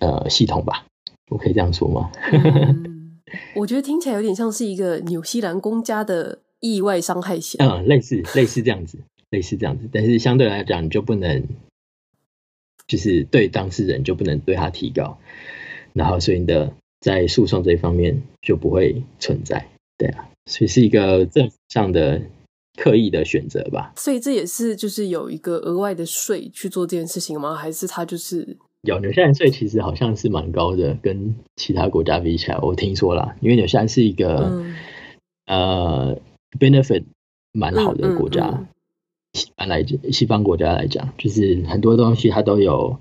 B: 呃系统吧。我可以这样说吗？
A: 嗯，我觉得听起来有点像是一个纽西兰公家的意外伤害险。
B: 嗯，类似类似这样子，类似这样子。但是相对来讲，你就不能，就是对当事人就不能对他提告，然后所以你的在诉讼这一方面就不会存在。对啊，所以是一个政府上的刻意的选择吧。
A: 所以这也是就是有一个额外的税去做这件事情吗？还是他就是？
B: 有纽西兰税其实好像是蛮高的，跟其他国家比起来，我听说啦，因为纽西兰是一个、嗯、呃 benefit 蛮好的国家，嗯嗯嗯、西方来讲，西方国家来讲，就是很多东西它都有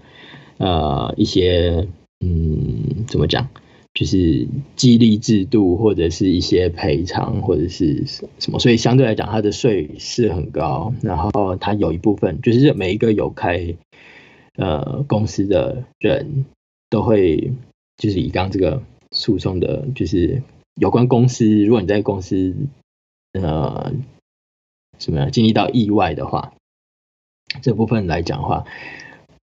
B: 呃一些嗯怎么讲，就是激励制度或者是一些赔偿或者是什么，所以相对来讲它的税是很高，然后它有一部分就是每一个有开。呃，公司的人都会就是以刚这个诉讼的，就是有关公司，如果你在公司呃什么样经历到意外的话，这部分来讲的话，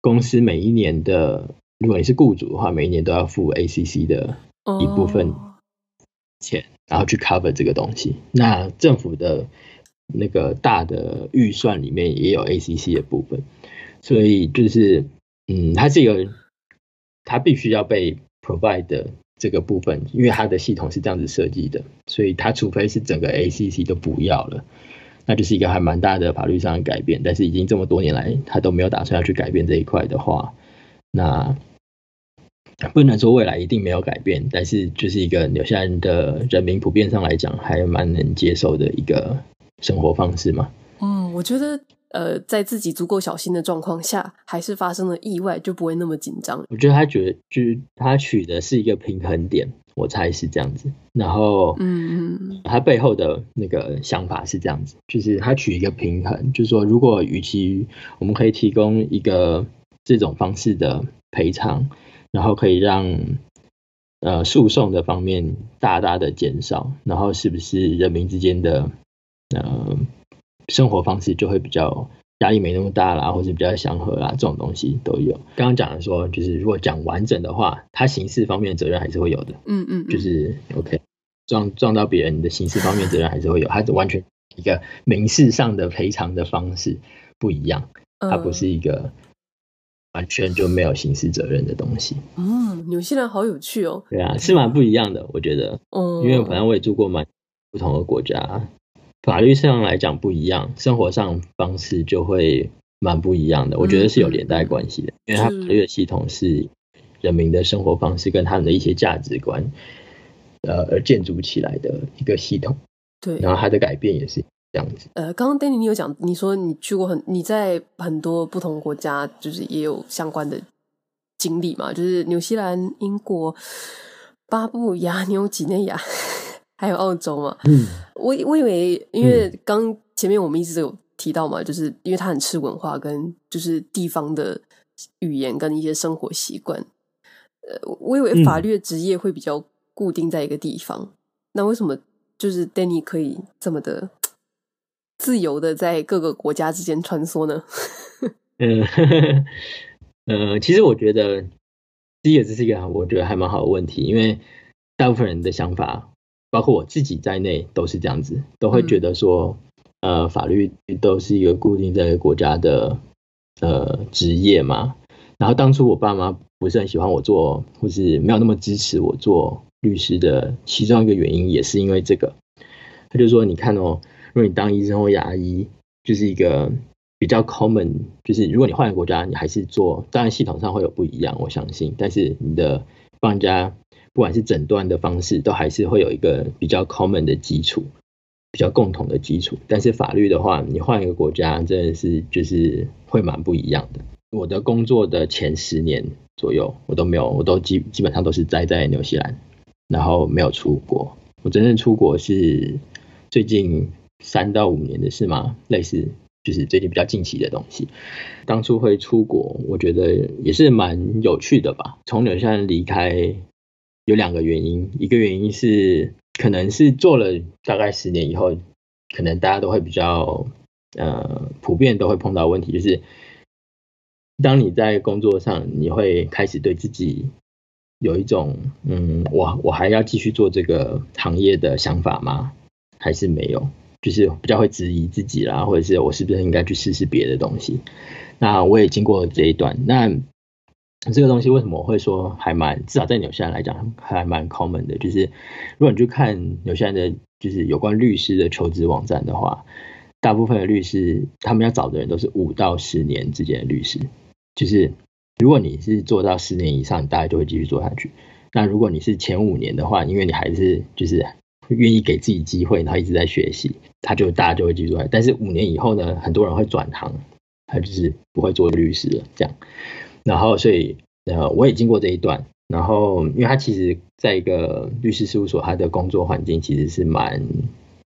B: 公司每一年的，如果你是雇主的话，每一年都要付 ACC 的一部分钱，然后去 cover 这个东西。那政府的那个大的预算里面也有 ACC 的部分。所以就是，嗯，它是一个，它必须要被 provide 的这个部分，因为它的系统是这样子设计的，所以它除非是整个 ACC 都不要了，那就是一个还蛮大的法律上的改变。但是已经这么多年来，他都没有打算要去改变这一块的话，那不能说未来一定没有改变，但是就是一个纽西兰的人民普遍上来讲，还蛮能接受的一个生活方式嘛。
A: 嗯，我觉得。呃，在自己足够小心的状况下，还是发生了意外，就不会那么紧张。
B: 我觉得他觉得，就是他取的是一个平衡点，我猜是这样子。然后，嗯嗯，他背后的那个想法是这样子，就是他取一个平衡，就是说，如果与其我们可以提供一个这种方式的赔偿，然后可以让呃诉讼的方面大大的减少，然后是不是人民之间的呃。生活方式就会比较压力没那么大啦，或者比较祥和啦，这种东西都有。刚刚讲的说，就是如果讲完整的话，他刑事方面的责任还是会有的。嗯嗯，嗯，就是 OK，撞撞到别人的刑事方面责任还是会有，他完全一个民事上的赔偿的方式不一样，它不是一个完全就没有刑事责任的东西。
A: 嗯，纽西兰好有趣哦。
B: 对啊，是蛮不一样的，我觉得。嗯，因为反正我也住过蛮不同的国家。法律上来讲不一样，生活上方式就会蛮不一样的。我觉得是有连带关系的，嗯、因为它法律的系统是人民的生活方式跟他们的一些价值观，呃，而建筑起来的一个系统。
A: 对，
B: 然后它的改变也是这样子。
A: 呃，刚刚 Danny 你有讲，你说你去过很，你在很多不同国家，就是也有相关的经历嘛？就是纽西兰、英国、巴布亚 纽几内亚。还有澳洲嘛？嗯，我我以为，因为刚前面我们一直都有提到嘛，就是因为他很吃文化跟就是地方的语言跟一些生活习惯。呃，我以为法律的职业会比较固定在一个地方，嗯、那为什么就是 Danny 可以这么的自由的在各个国家之间穿梭呢？
B: 嗯，呃，其实我觉得第一个这是一个我觉得还蛮好的问题，因为大部分人的想法。包括我自己在内都是这样子，都会觉得说，嗯、呃，法律都是一个固定在国家的呃职业嘛。然后当初我爸妈不是很喜欢我做，或是没有那么支持我做律师的其中一个原因，也是因为这个。他就说，你看哦，如果你当医生或牙医，就是一个比较 common，就是如果你换个国家，你还是做，当然系统上会有不一样，我相信，但是你的帮人家。不管是诊断的方式，都还是会有一个比较 common 的基础，比较共同的基础。但是法律的话，你换一个国家，真的是就是会蛮不一样的。我的工作的前十年左右，我都没有，我都基基本上都是待在纽西兰，然后没有出国。我真正出国是最近三到五年的事吗？类似就是最近比较近期的东西。当初会出国，我觉得也是蛮有趣的吧。从纽西兰离开。有两个原因，一个原因是可能是做了大概十年以后，可能大家都会比较呃普遍都会碰到问题，就是当你在工作上，你会开始对自己有一种嗯，我我还要继续做这个行业的想法吗？还是没有？就是比较会质疑自己啦，或者是我是不是应该去试试别的东西？那我也经过这一段，那。这个东西为什么我会说还蛮，至少在纽西兰来讲还蛮 common 的，就是如果你去看纽西兰的，就是有关律师的求职网站的话，大部分的律师他们要找的人都是五到十年之间的律师，就是如果你是做到十年以上，你大概就会继续做下去。那如果你是前五年的话，因为你还是就是愿意给自己机会，然后一直在学习，他就大家就会继续做。但是五年以后呢，很多人会转行，他就是不会做律师了，这样。然后，所以呃，我也经过这一段。然后，因为他其实在一个律师事务所，他的工作环境其实是蛮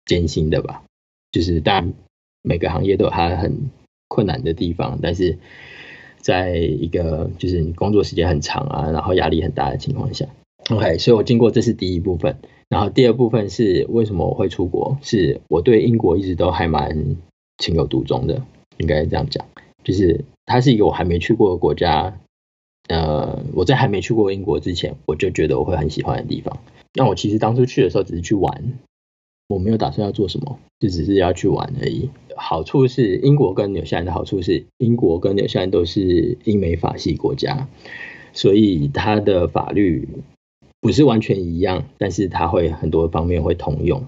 B: 艰辛的吧。就是当然每个行业都有他很困难的地方，但是在一个就是你工作时间很长啊，然后压力很大的情况下，OK。所以我经过这是第一部分。然后第二部分是为什么我会出国？是我对英国一直都还蛮情有独钟的，应该这样讲，就是。它是一个我还没去过的国家，呃，我在还没去过英国之前，我就觉得我会很喜欢的地方。那我其实当初去的时候只是去玩，我没有打算要做什么，就只是要去玩而已。好处是英国跟纽西兰的好处是，英国跟纽西兰都是英美法系国家，所以它的法律不是完全一样，但是它会很多方面会通用。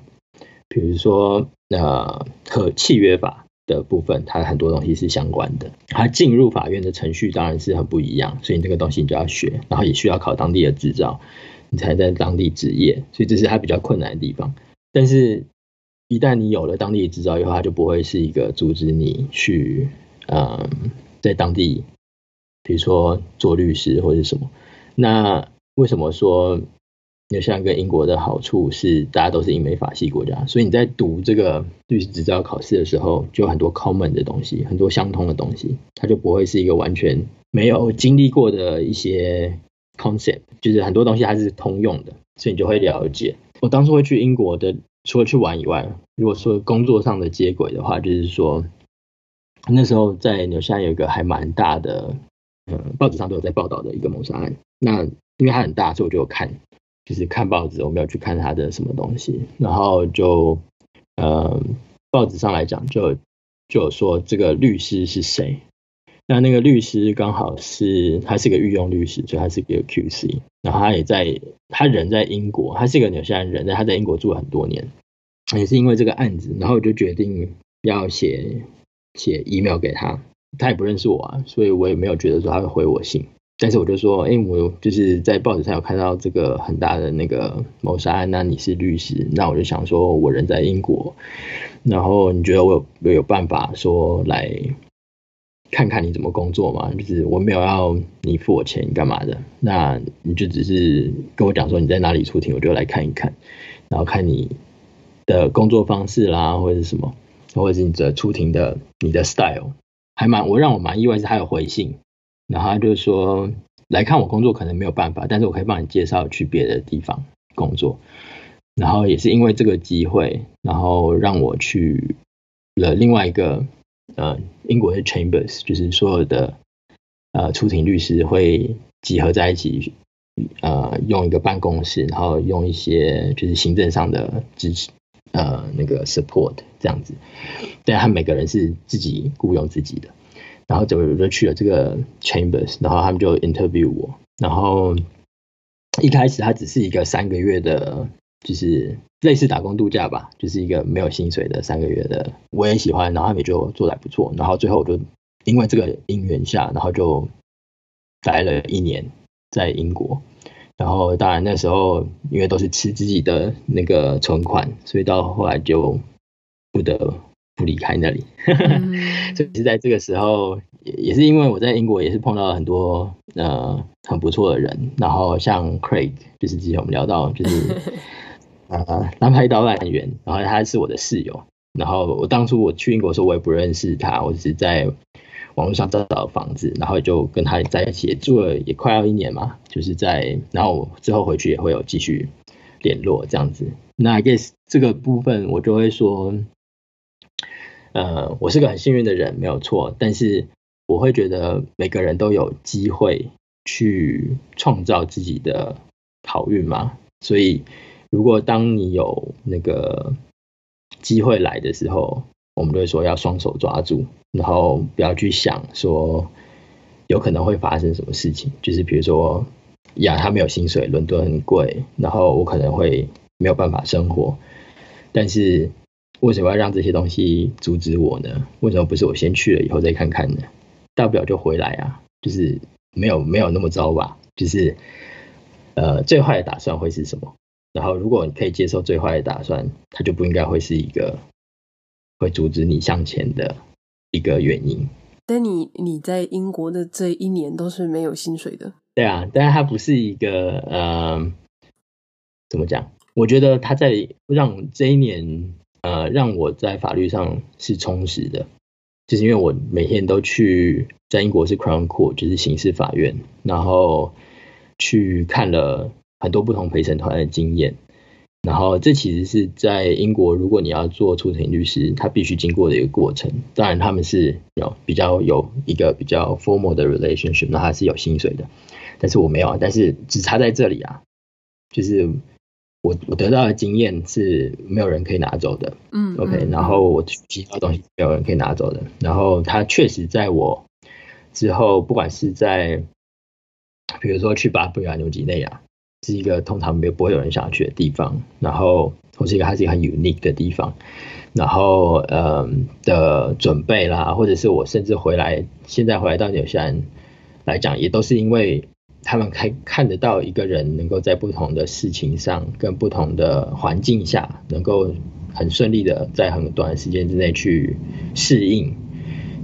B: 比如说呃，和契约法的部分，它很多东西是相关的。它进入法院的程序当然是很不一样，所以这个东西你就要学，然后也需要考当地的执照，你才在当地执业。所以这是它比较困难的地方。但是，一旦你有了当地的执照以后，它就不会是一个阻止你去嗯，在当地，比如说做律师或者什么。那为什么说？就像跟英国的好处是，大家都是英美法系国家，所以你在读这个律师执照考试的时候，就有很多 common 的东西，很多相通的东西，它就不会是一个完全没有经历过的一些 concept，就是很多东西它是通用的，所以你就会了解。我当初会去英国的，除了去玩以外，如果说工作上的接轨的话，就是说那时候在纽西兰有一个还蛮大的，嗯，报纸上都有在报道的一个谋杀案。那因为它很大，所以我就看。就是看报纸，我没有去看他的什么东西，然后就，呃，报纸上来讲，就就有说这个律师是谁。那那个律师刚好是他是个御用律师，所以他是一个 QC，然后他也在，他人在英国，他是一个纽西兰人，但他在英国住了很多年，也是因为这个案子，然后我就决定要写写 email 给他，他也不认识我啊，所以我也没有觉得说他会回我信。但是我就说，哎、欸，我就是在报纸上有看到这个很大的那个谋杀案，那你是律师，那我就想说，我人在英国，然后你觉得我有有，有办法说来看看你怎么工作吗？就是我没有要你付我钱干嘛的，那你就只是跟我讲说你在哪里出庭，我就来看一看，然后看你的工作方式啦，或者是什么，或者是你的出庭的你的 style，还蛮我让我蛮意外是他有回信。然后他就说，来看我工作可能没有办法，但是我可以帮你介绍去别的地方工作。然后也是因为这个机会，然后让我去了另外一个呃英国的 Chambers，就是所有的呃出庭律师会集合在一起，呃用一个办公室，然后用一些就是行政上的支持，呃那个 support 这样子。但他每个人是自己雇佣自己的。然后就就去了这个 Chambers，然后他们就 interview 我，然后一开始他只是一个三个月的，就是类似打工度假吧，就是一个没有薪水的三个月的，我也喜欢，然后他们就做的还不错，然后最后我就因为这个因缘下，然后就待了一年在英国，然后当然那时候因为都是吃自己的那个存款，所以到后来就不得。不离开那里，所以是在这个时候，也也是因为我在英国也是碰到了很多呃很不错的人，然后像 Craig，就是之前我们聊到，就是 呃南派导览员，然后他是我的室友，然后我当初我去英国的时候，我也不认识他，我只是在网络上找到房子，然后就跟他在一起也住了也快要一年嘛，就是在然后之后回去也会有继续联络这样子。那 I guess 这个部分我就会说。呃，我是个很幸运的人，没有错。但是我会觉得每个人都有机会去创造自己的好运嘛。所以，如果当你有那个机会来的时候，我们就会说要双手抓住，然后不要去想说有可能会发生什么事情。就是比如说，呀，他没有薪水，伦敦很贵，然后我可能会没有办法生活，但是。为什么要让这些东西阻止我呢？为什么不是我先去了以后再看看呢？大不了就回来啊，就是没有没有那么糟吧。就是呃，最坏的打算会是什么？然后如果你可以接受最坏的打算，它就不应该会是一个会阻止你向前的一个原因。
A: 但你你在英国的这一年都是没有薪水的。
B: 对啊，但是它不是一个呃，怎么讲？我觉得它在让这一年。呃，让我在法律上是充实的，就是因为我每天都去在英国是 Crown Court，就是刑事法院，然后去看了很多不同陪审团的经验，然后这其实是在英国，如果你要做出庭律师，他必须经过的一个过程。当然他们是有比较有一个比较 formal 的 relationship，那他是有薪水的，但是我没有啊，但是只差在这里啊，就是。我我得到的经验是没有人可以拿走的，嗯，OK，然后我其他东西没有人可以拿走的，然后他确实在我之后，不管是在比如说去巴布亚纽几内亚，是一个通常没有不会有人想要去的地方，然后或是一个还是一个很 unique 的地方，然后嗯的准备啦，或者是我甚至回来现在回来到纽西兰来讲，也都是因为他们看看得到一个人能够在不同的事情上跟不同的环境下，能够很顺利的在很短的时间之内去适应，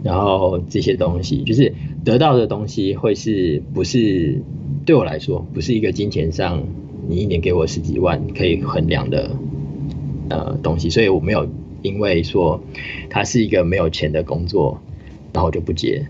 B: 然后这些东西就是得到的东西会是不是？对我来说，不是一个金钱上你一年给我十几万可以衡量的呃东西，所以我没有因为说它是一个没有钱的工作，然后就不接，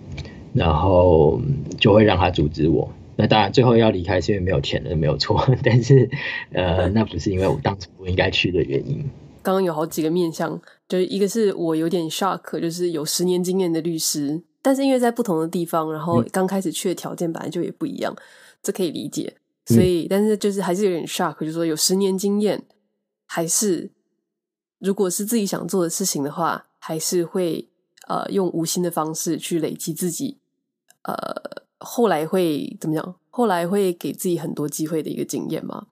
B: 然后就会让他阻止我。那当然最后要离开是因为没有钱了，没有错，但是呃那不是因为我当初不应该去的原因。
A: 刚刚有好几个面向，就是一个是我有点 shock，就是有十年经验的律师，但是因为在不同的地方，然后刚开始去的条件本来就也不一样。这可以理解，所以、嗯、但是就是还是有点 shock，就是说有十年经验，还是如果是自己想做的事情的话，还是会呃用无心的方式去累积自己，呃后来会怎么讲？后来会给自己很多机会的一个经验嘛。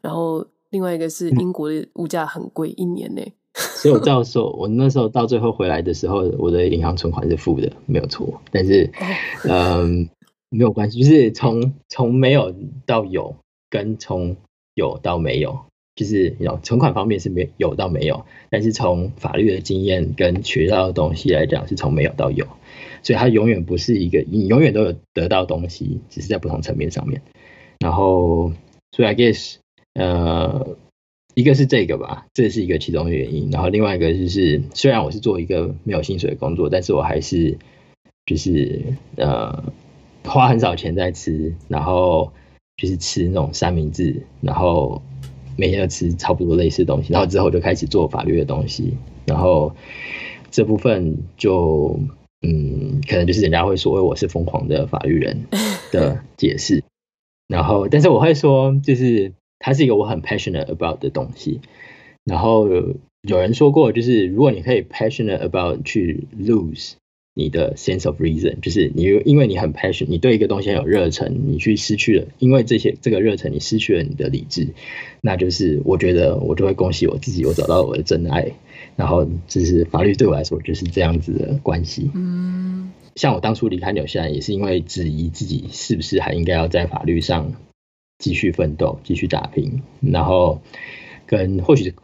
A: 然后另外一个是英国的物价很贵，嗯、一年呢。
B: 所以我到时候我那时候到最后回来的时候，我的银行存款是负的，没有错。但是嗯。没有关系，就是从从没有到有，跟从有到没有，就是有存款方面是没有到没有，但是从法律的经验跟学到的东西来讲，是从没有到有，所以它永远不是一个，你永远都有得到东西，只是在不同层面上面。然后，所以 I guess，呃，一个是这个吧，这是一个其中的原因。然后另外一个就是，虽然我是做一个没有薪水的工作，但是我还是就是呃。花很少钱在吃，然后就是吃那种三明治，然后每天都吃差不多类似的东西，然后之后就开始做法律的东西，然后这部分就嗯，可能就是人家会说我是疯狂的法律人的解释，然后但是我会说，就是它是一个我很 passionate about 的东西，然后有人说过，就是如果你可以 passionate about 去 lose。你的 sense of reason 就是你，因为你很 passion，你对一个东西很有热忱，你去失去了，因为这些这个热忱，你失去了你的理智，那就是我觉得我就会恭喜我自己，我找到我的真爱。然后，就是法律对我来说就是这样子的关系。嗯，像我当初离开纽西兰，也是因为质疑自己是不是还应该要在法律上继续奋斗、继续打拼，然后跟或许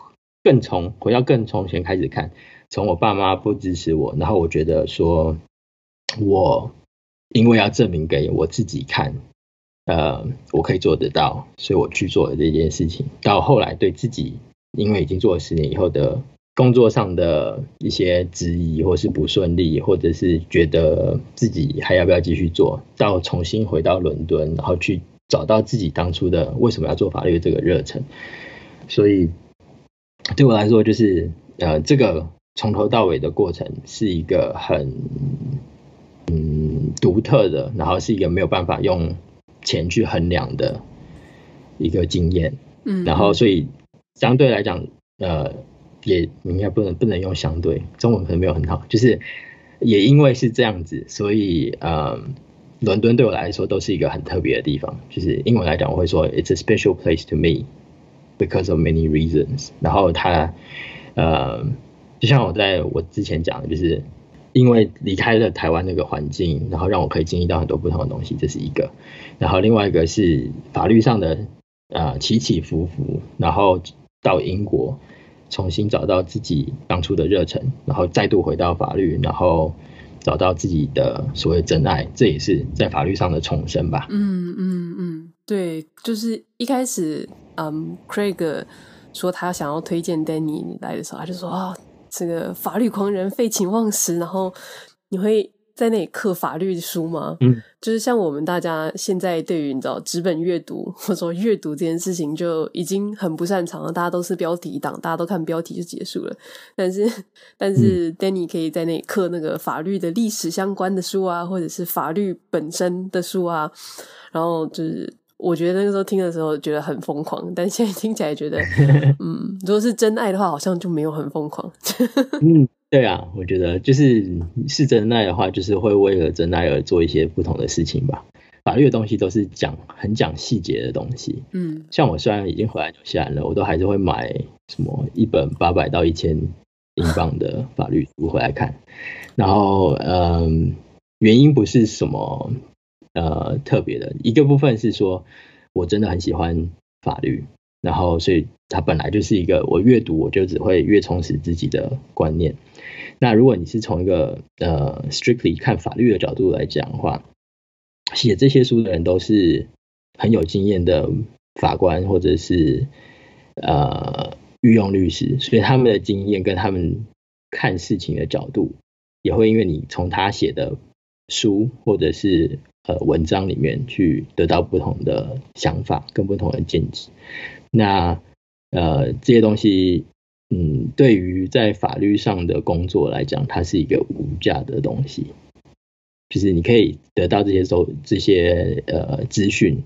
B: 更从回到更从前开始看。从我爸妈不支持我，然后我觉得说，我因为要证明给我自己看，呃，我可以做得到，所以我去做了这件事情。到后来对自己，因为已经做了十年以后的工作上的一些质疑，或是不顺利，或者是觉得自己还要不要继续做，到重新回到伦敦，然后去找到自己当初的为什么要做法律这个热忱。所以对我来说，就是呃，这个。从头到尾的过程是一个很嗯独特的，然后是一个没有办法用钱去衡量的一个经验，嗯，然后所以相对来讲，呃，也应该不能不能用相对，中文可能没有很好，就是也因为是这样子，所以呃，伦敦对我来说都是一个很特别的地方，就是英文来讲我会说 It's a special place to me because of many reasons，然后它呃。就像我在我之前讲的，就是因为离开了台湾那个环境，然后让我可以经历到很多不同的东西，这是一个。然后另外一个是法律上的呃起起伏伏，然后到英国重新找到自己当初的热忱，然后再度回到法律，然后找到自己的所谓真爱，这也是在法律上的重生吧。
A: 嗯嗯嗯，对，就是一开始，嗯，Craig 说他想要推荐 Danny 来的时候，他就说啊。这个法律狂人废寝忘食，然后你会在那里刻法律书吗？嗯，就是像我们大家现在对于你知道纸本阅读或者说阅读这件事情就已经很不擅长了，大家都是标题党，大家都看标题就结束了。但是 但是 Danny 可以在那里刻那个法律的历史相关的书啊，或者是法律本身的书啊，然后就是。我觉得那个时候听的时候觉得很疯狂，但现在听起来觉得，嗯，如果是真爱的话，好像就没有很疯狂。
B: 嗯，对啊，我觉得就是是真爱的话，就是会为了真爱而做一些不同的事情吧。法律的东西都是讲很讲细节的东西。
A: 嗯，
B: 像我虽然已经回来纽西兰了，我都还是会买什么一本八百到一千英镑的法律书回来看。然后，嗯，原因不是什么呃特别的，一个部分是说我真的很喜欢法律，然后所以它本来就是一个我阅读我就只会越充实自己的观念。那如果你是从一个呃 strictly 看法律的角度来讲的话，写这些书的人都是很有经验的法官或者是呃御用律师，所以他们的经验跟他们看事情的角度，也会因为你从他写的书或者是呃文章里面去得到不同的想法跟不同的见解。那呃这些东西，嗯，对于在法律上的工作来讲，它是一个无价的东西。就是你可以得到这些收这些呃资讯，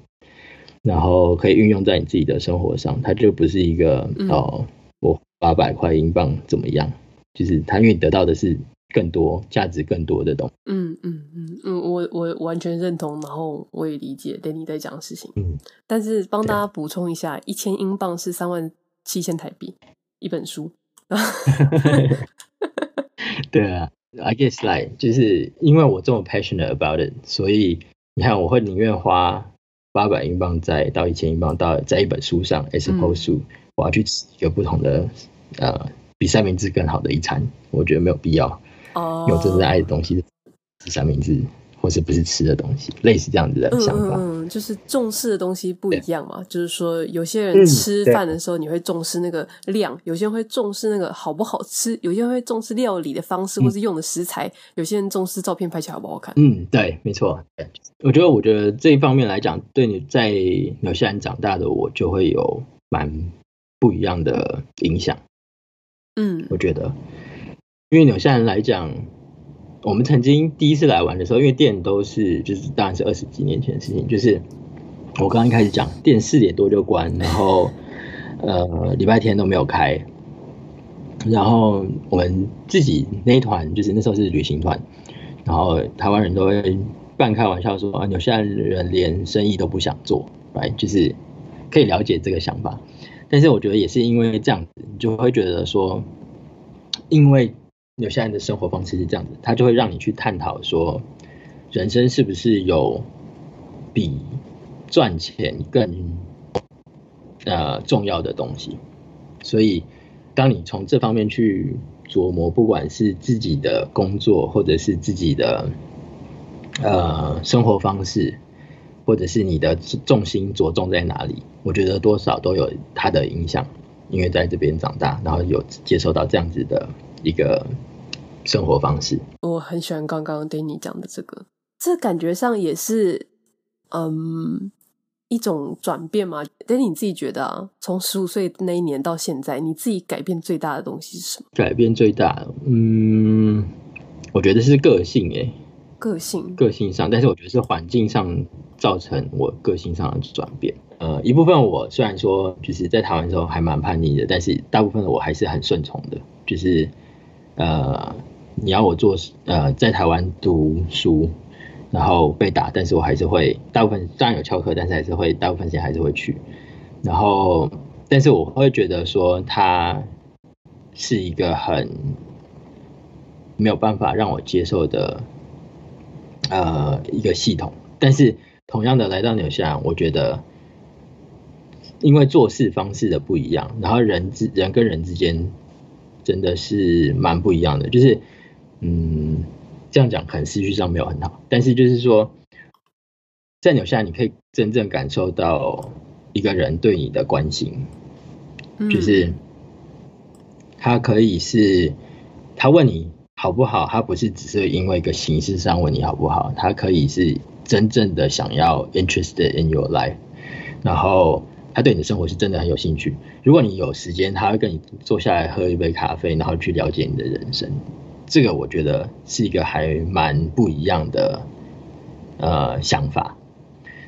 B: 然后可以运用在你自己的生活上，它就不是一个、嗯、哦，我八百块英镑怎么样？就是它因为你得到的是更多价值更多的东西。
A: 嗯嗯嗯嗯，我我完全认同，然后我也理解 Danny 在讲的事情。
B: 嗯，
A: 但是帮大家补充一下，一千英镑是三万七千台币一本书。
B: 对啊。I guess like 就是因为我这么 passionate about it，所以你看我会宁愿花八百英镑在到一千英镑到在一本书上，as opposed to 我要去吃一个不同的呃比三明治更好的一餐，我觉得没有必要。哦，有真正爱的东西是三明治。或是不是吃的东西，类似这样子的想法。
A: 嗯嗯，就是重视的东西不一样嘛。就是说，有些人吃饭的时候，你会重视那个量；嗯、有些人会重视那个好不好吃；有些人会重视料理的方式，或是用的食材；嗯、有些人重视照片拍起来好不好看。
B: 嗯，对，没错。我觉得，我觉得这一方面来讲，对你在纽西兰长大的我，就会有蛮不一样的影响。
A: 嗯，
B: 我觉得，因为纽西兰来讲。我们曾经第一次来玩的时候，因为店都是就是当然是二十几年前的事情，就是我刚刚一开始讲，店四点多就关，然后呃礼拜天都没有开，然后我们自己那一团就是那时候是旅行团，然后台湾人都会半开玩笑说啊，纽西兰人连生意都不想做，来就是可以了解这个想法，但是我觉得也是因为这样子，你就会觉得说，因为。纽西兰的生活方式是这样子，它就会让你去探讨说，人生是不是有比赚钱更呃重要的东西。所以，当你从这方面去琢磨，不管是自己的工作，或者是自己的呃生活方式，或者是你的重心着重在哪里，我觉得多少都有它的影响。因为在这边长大，然后有接受到这样子的。一个生活方式，
A: 我很喜欢刚刚 Danny 讲的这个，这感觉上也是嗯一种转变嘛。Danny 你自己觉得啊，从十五岁那一年到现在，你自己改变最大的东西是什么？
B: 改变最大，嗯，我觉得是个性诶，
A: 个性，
B: 个性上，但是我觉得是环境上造成我个性上的转变。呃，一部分我虽然说就是在台湾的时候还蛮叛逆的，但是大部分的我还是很顺从的，就是。呃，你要我做呃，在台湾读书，然后被打，但是我还是会大部分当然有翘课，但是还是会大部分时间还是会去。然后，但是我会觉得说，它是一个很没有办法让我接受的呃一个系统。但是同样的来到纽西兰，我觉得因为做事方式的不一样，然后人之人跟人之间。真的是蛮不一样的，就是，嗯，这样讲可能思绪上没有很好，但是就是说，在纽西兰你可以真正感受到一个人对你的关心，就是他可以是他问你好不好，他不是只是因为一个形式上问你好不好，他可以是真正的想要 interested in your life，然后。他对你的生活是真的很有兴趣。如果你有时间，他会跟你坐下来喝一杯咖啡，然后去了解你的人生。这个我觉得是一个还蛮不一样的呃想法，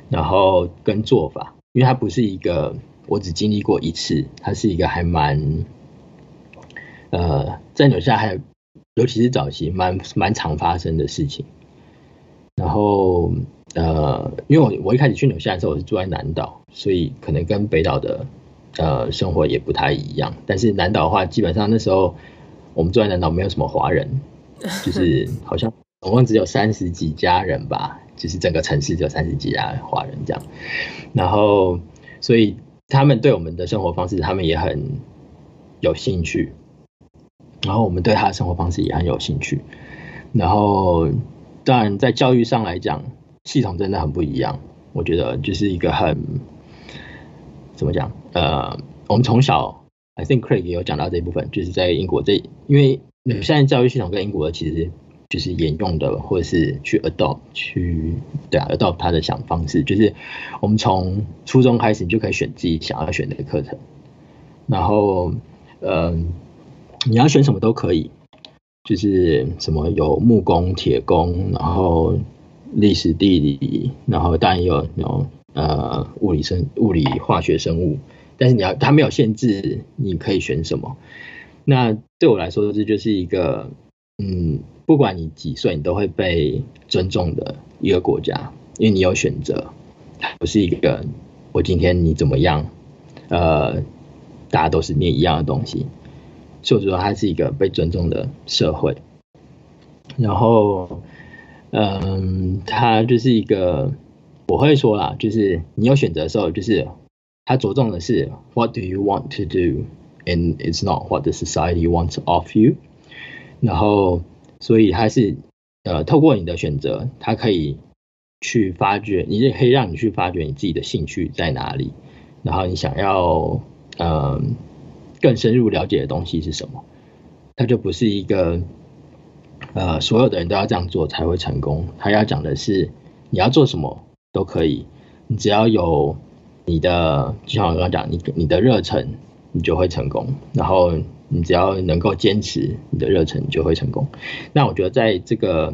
B: 然后跟做法，因为它不是一个我只经历过一次，它是一个还蛮呃在纽西兰还尤其是早期蛮蛮常发生的事情。然后呃，因为我我一开始去纽西兰的时候，我是住在南岛，所以可能跟北岛的呃生活也不太一样。但是南岛的话，基本上那时候我们住在南岛没有什么华人，就是好像总共只有三十几家人吧，就是整个城市只有三十几家华人这样。然后，所以他们对我们的生活方式，他们也很有兴趣。然后我们对他的生活方式也很有兴趣。然后，当然在教育上来讲，系统真的很不一样，我觉得就是一个很怎么讲？呃，我们从小，I think Craig 也有讲到这一部分，就是在英国这，因为现在教育系统跟英国其实就是沿用的，或者是去 adopt 去对啊 adopt 他的想方式，就是我们从初中开始，你就可以选自己想要选的课程，然后，嗯、呃，你要选什么都可以，就是什么有木工、铁工，然后。历史、地理，然后当然也有那种呃物理生、物理、化学、生物，但是你要它没有限制，你可以选什么。那对我来说，这就是一个嗯，不管你几岁，你都会被尊重的一个国家，因为你有选择，不是一个我今天你怎么样，呃，大家都是念一样的东西，所以说它是一个被尊重的社会，然后。嗯，他就是一个，我会说啦，就是你有选择的时候，就是他着重的是 What do you want to do, and it's not what the society wants of you。然后，所以他是呃，透过你的选择，他可以去发掘，你也可以让你去发掘你自己的兴趣在哪里，然后你想要呃更深入了解的东西是什么，他就不是一个。呃，所有的人都要这样做才会成功。他要讲的是，你要做什么都可以，你只要有你的，就像我刚刚讲，你你的热忱，你就会成功。然后你只要能够坚持你的热忱，你就会成功。那我觉得在这个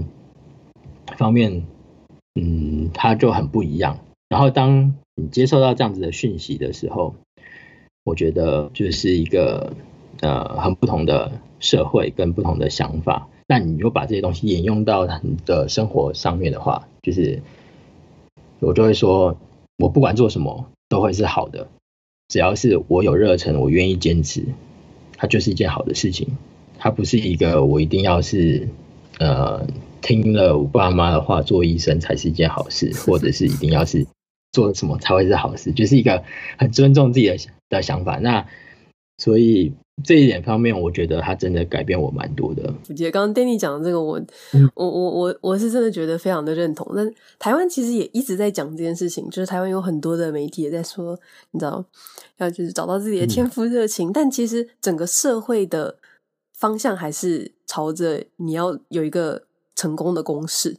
B: 方面，嗯，他就很不一样。然后当你接受到这样子的讯息的时候，我觉得就是一个呃很不同的社会跟不同的想法。那你又把这些东西引用到你的生活上面的话，就是我就会说，我不管做什么都会是好的，只要是我有热忱，我愿意坚持，它就是一件好的事情。它不是一个我一定要是呃听了我爸妈的话做医生才是一件好事，或者是一定要是做什么才会是好事，就是一个很尊重自己的的想法。那所以。这一点方面，我觉得他真的改变我蛮多的。
A: 我觉得刚刚 Danny 讲的这个我，我、嗯、我我我我是真的觉得非常的认同。但台湾其实也一直在讲这件事情，就是台湾有很多的媒体也在说，你知道，要就是找到自己的天赋热情。嗯、但其实整个社会的方向还是朝着你要有一个成功的公式，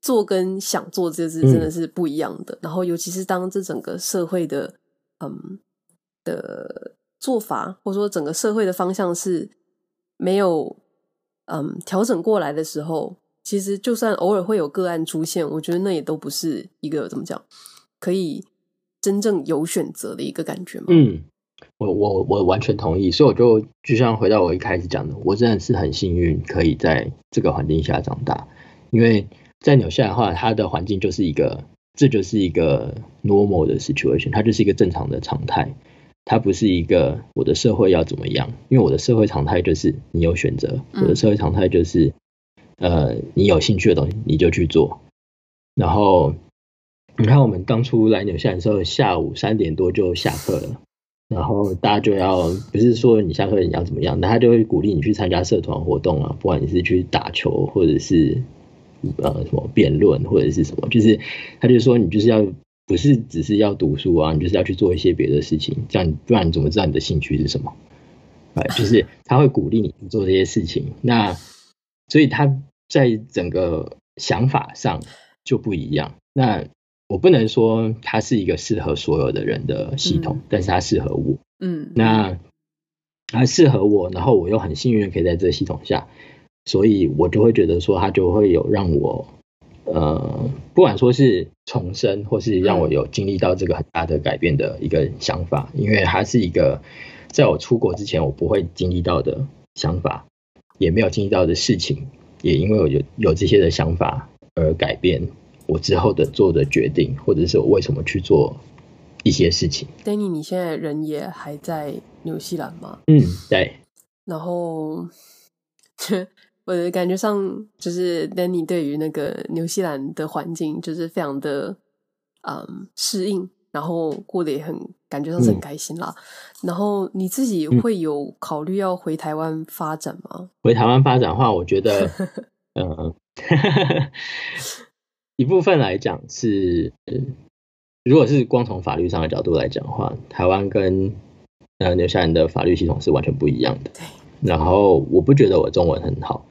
A: 做跟想做这是真的是不一样的。嗯、然后尤其是当这整个社会的嗯的。做法，或者说整个社会的方向是没有嗯调整过来的时候，其实就算偶尔会有个案出现，我觉得那也都不是一个怎么讲可以真正有选择的一个感觉嘛。
B: 嗯，我我我完全同意，所以我就就像回到我一开始讲的，我真的是很幸运可以在这个环境下长大，因为在纽西兰的话，它的环境就是一个，这就是一个 normal 的 situation，它就是一个正常的常态。它不是一个我的社会要怎么样，因为我的社会常态就是你有选择，我的社会常态就是，呃，你有兴趣的东西你就去做。然后你看我们当初来纽西兰的时候，下午三点多就下课了，然后大家就要不是说你下课你要怎么样，那他就会鼓励你去参加社团活动啊，不管你是去打球或者是呃什么辩论或者是什么，就是他就说你就是要。不是只是要读书啊，你就是要去做一些别的事情，这样不然你怎么知道你的兴趣是什么？哎，就是他会鼓励你做这些事情。那所以他在整个想法上就不一样。那我不能说他是一个适合所有的人的系统，嗯、但是它适合我。嗯，那他适合我，然后我又很幸运可以在这个系统下，所以我就会觉得说它就会有让我。呃，不管说是重生，或是让我有经历到这个很大的改变的一个想法，因为它是一个在我出国之前我不会经历到的想法，也没有经历到的事情，也因为我有有这些的想法而改变，我之后的做的决定，或者是我为什么去做一些事情。
A: Danny，你现在人也还在纽西兰吗？
B: 嗯，对。
A: 然后，我的感觉上就是 Danny 对于那个纽西兰的环境就是非常的嗯适应，然后过得也很感觉上是很开心啦。嗯、然后你自己会有考虑要回台湾发展吗？
B: 回台湾发展的话，我觉得，嗯。一部分来讲是，如果是光从法律上的角度来讲的话，台湾跟呃纽西兰的法律系统是完全不一样的。然后我不觉得我中文很好，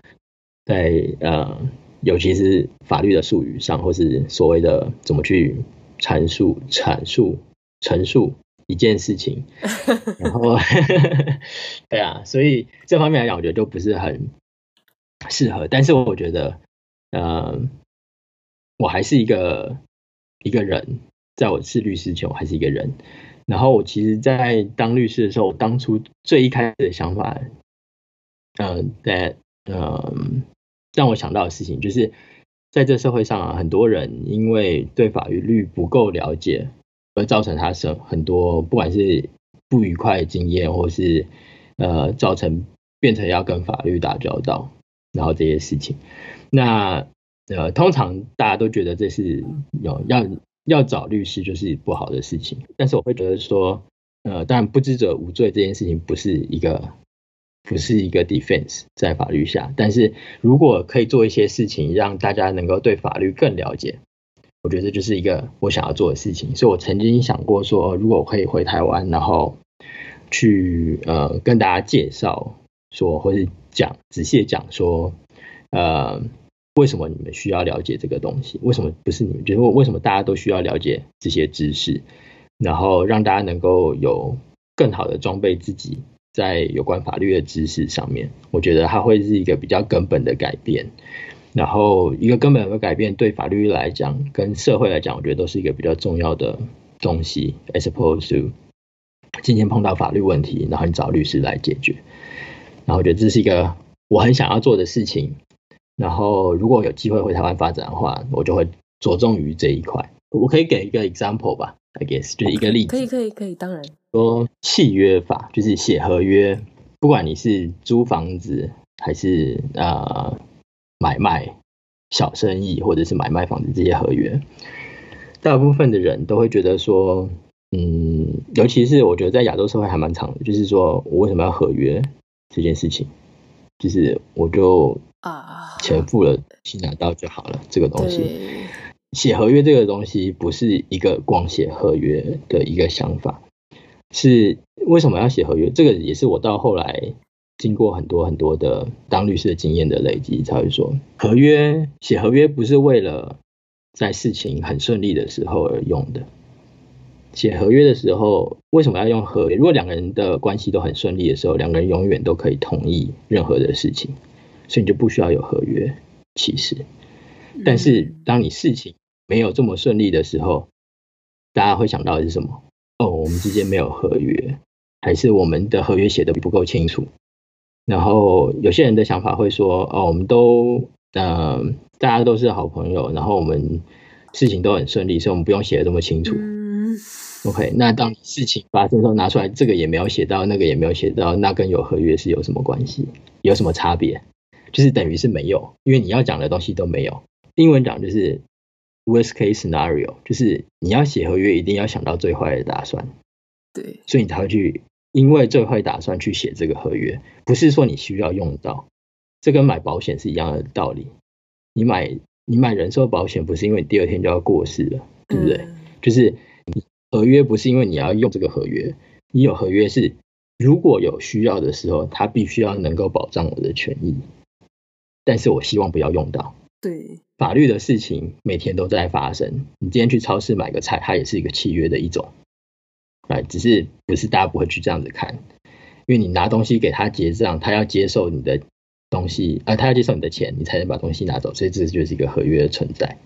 B: 在呃，尤其是法律的术语上，或是所谓的怎么去阐述、阐述、陈述一件事情，然后 对啊，所以这方面来讲，我觉得就不是很适合。但是我觉得。呃，我还是一个一个人，在我是律师前，我还是一个人。然后我其实，在当律师的时候，我当初最一开始的想法，嗯，在嗯，让我想到的事情，就是在这社会上啊，很多人因为对法律不够了解，而造成他生很多不管是不愉快的经验，或是呃，造成变成要跟法律打交道，然后这些事情。那呃，通常大家都觉得这是有要要找律师就是不好的事情，但是我会觉得说，呃，当然不知者无罪这件事情不是一个不是一个 defense 在法律下，但是如果可以做一些事情让大家能够对法律更了解，我觉得这就是一个我想要做的事情。所以我曾经想过说，如果我可以回台湾，然后去呃跟大家介绍说，或是讲仔细讲说，呃。为什么你们需要了解这个东西？为什么不是你们？就是为什么大家都需要了解这些知识，然后让大家能够有更好的装备自己在有关法律的知识上面？我觉得它会是一个比较根本的改变。然后一个根本的改变对法律来讲，跟社会来讲，我觉得都是一个比较重要的东西。As opposed to 今天碰到法律问题，然后你找律师来解决。然后我觉得这是一个我很想要做的事情。然后，如果有机会回台湾发展的话，我就会着重于这一块。我可以给一个 example 吧，I guess 就是一个例子。
A: 可以，可以，可以，当然。
B: 说契约法就是写合约，不管你是租房子还是呃买卖小生意，或者是买卖房子这些合约，大部分的人都会觉得说，嗯，尤其是我觉得在亚洲社会还蛮常的，就是说我为什么要合约这件事情，就是我就。啊，钱付了，钱拿到就好了。这个东西，写合约这个东西不是一个光写合约的一个想法，是为什么要写合约？这个也是我到后来经过很多很多的当律师的经验的累积才会说，合约写合约不是为了在事情很顺利的时候而用的。写合约的时候，为什么要用合约？如果两个人的关系都很顺利的时候，两个人永远都可以同意任何的事情。所以你就不需要有合约，其实，但是当你事情没有这么顺利的时候，大家会想到的是什么？哦，我们之间没有合约，还是我们的合约写的不够清楚？然后有些人的想法会说：哦，我们都呃，大家都是好朋友，然后我们事情都很顺利，所以我们不用写的这么清楚。OK，那当事情发生的时候，拿出来这个也没有写到，那个也没有写到，那跟有合约是有什么关系？有什么差别？就是等于是没有，因为你要讲的东西都没有。英文讲就是 worst case scenario，就是你要写合约一定要想到最坏的打算。
A: 对，
B: 所以你才会去因为最坏打算去写这个合约，不是说你需要用到。这跟买保险是一样的道理。你买你买人寿保险不是因为你第二天就要过世了，对不对？嗯、就是你合约不是因为你要用这个合约，你有合约是如果有需要的时候，它必须要能够保障我的权益。但是我希望不要用到。
A: 对，
B: 法律的事情每天都在发生。你今天去超市买个菜，它也是一个契约的一种。哎，只是不是大家不会去这样子看，因为你拿东西给他结账，他要接受你的东西，啊，他要接受你的钱，你才能把东西拿走。所以这就是一个合约的存在。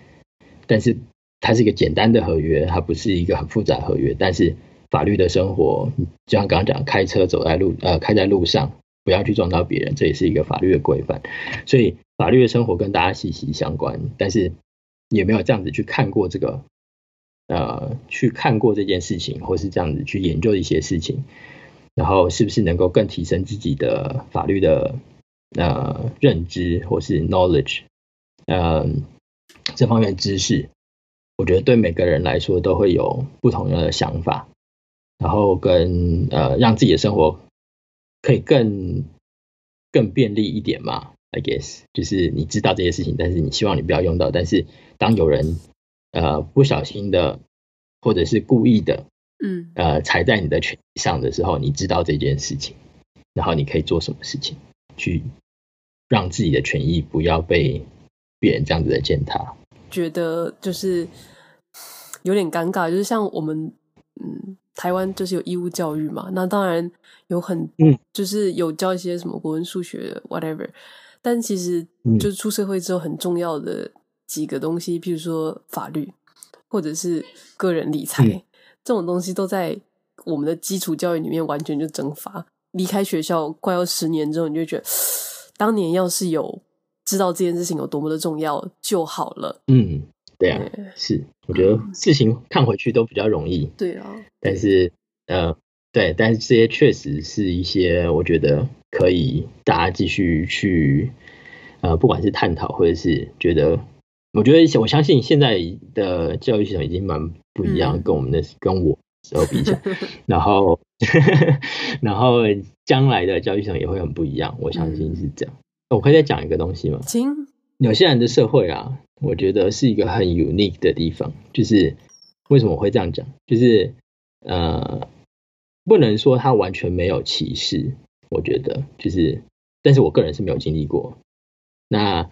B: 但是它是一个简单的合约，它不是一个很复杂的合约。但是法律的生活，就像刚刚讲，开车走在路，呃，开在路上。不要去撞到别人，这也是一个法律的规范。所以法律的生活跟大家息息相关。但是有没有这样子去看过这个，呃，去看过这件事情，或是这样子去研究一些事情，然后是不是能够更提升自己的法律的呃认知或是 knowledge，呃，这方面知识，我觉得对每个人来说都会有不同的想法，然后跟呃让自己的生活可以更更便利一点嘛。I guess 就是你知道这些事情，但是你希望你不要用到。但是当有人呃不小心的，或者是故意的，嗯呃踩在你的权益上的时候，你知道这件事情，然后你可以做什么事情去让自己的权益不要被别人这样子的践踏？
A: 觉得就是有点尴尬，就是像我们嗯台湾就是有义务教育嘛，那当然有很嗯就是有教一些什么国文、数学 whatever。但其实，就是出社会之后很重要的几个东西，譬如说法律，或者是个人理财，嗯、这种东西都在我们的基础教育里面完全就蒸发。离开学校快要十年之后，你就觉得，当年要是有知道这件事情有多么的重要就好了。
B: 嗯，对啊，对是，我觉得事情看回去都比较容易。
A: 对啊，
B: 但是，呃，对，但是这些确实是一些我觉得。可以大家继续去，呃，不管是探讨或者是觉得，我觉得我相信现在的教育系统已经蛮不一样，嗯、跟我们的跟我时候比起来，然后 然后将来的教育系统也会很不一样，我相信是这样。嗯、我可以再讲一个东西吗？
A: 行。
B: 纽西兰的社会啊，我觉得是一个很 unique 的地方，就是为什么我会这样讲？就是呃，不能说它完全没有歧视。我觉得就是，但是我个人是没有经历过。那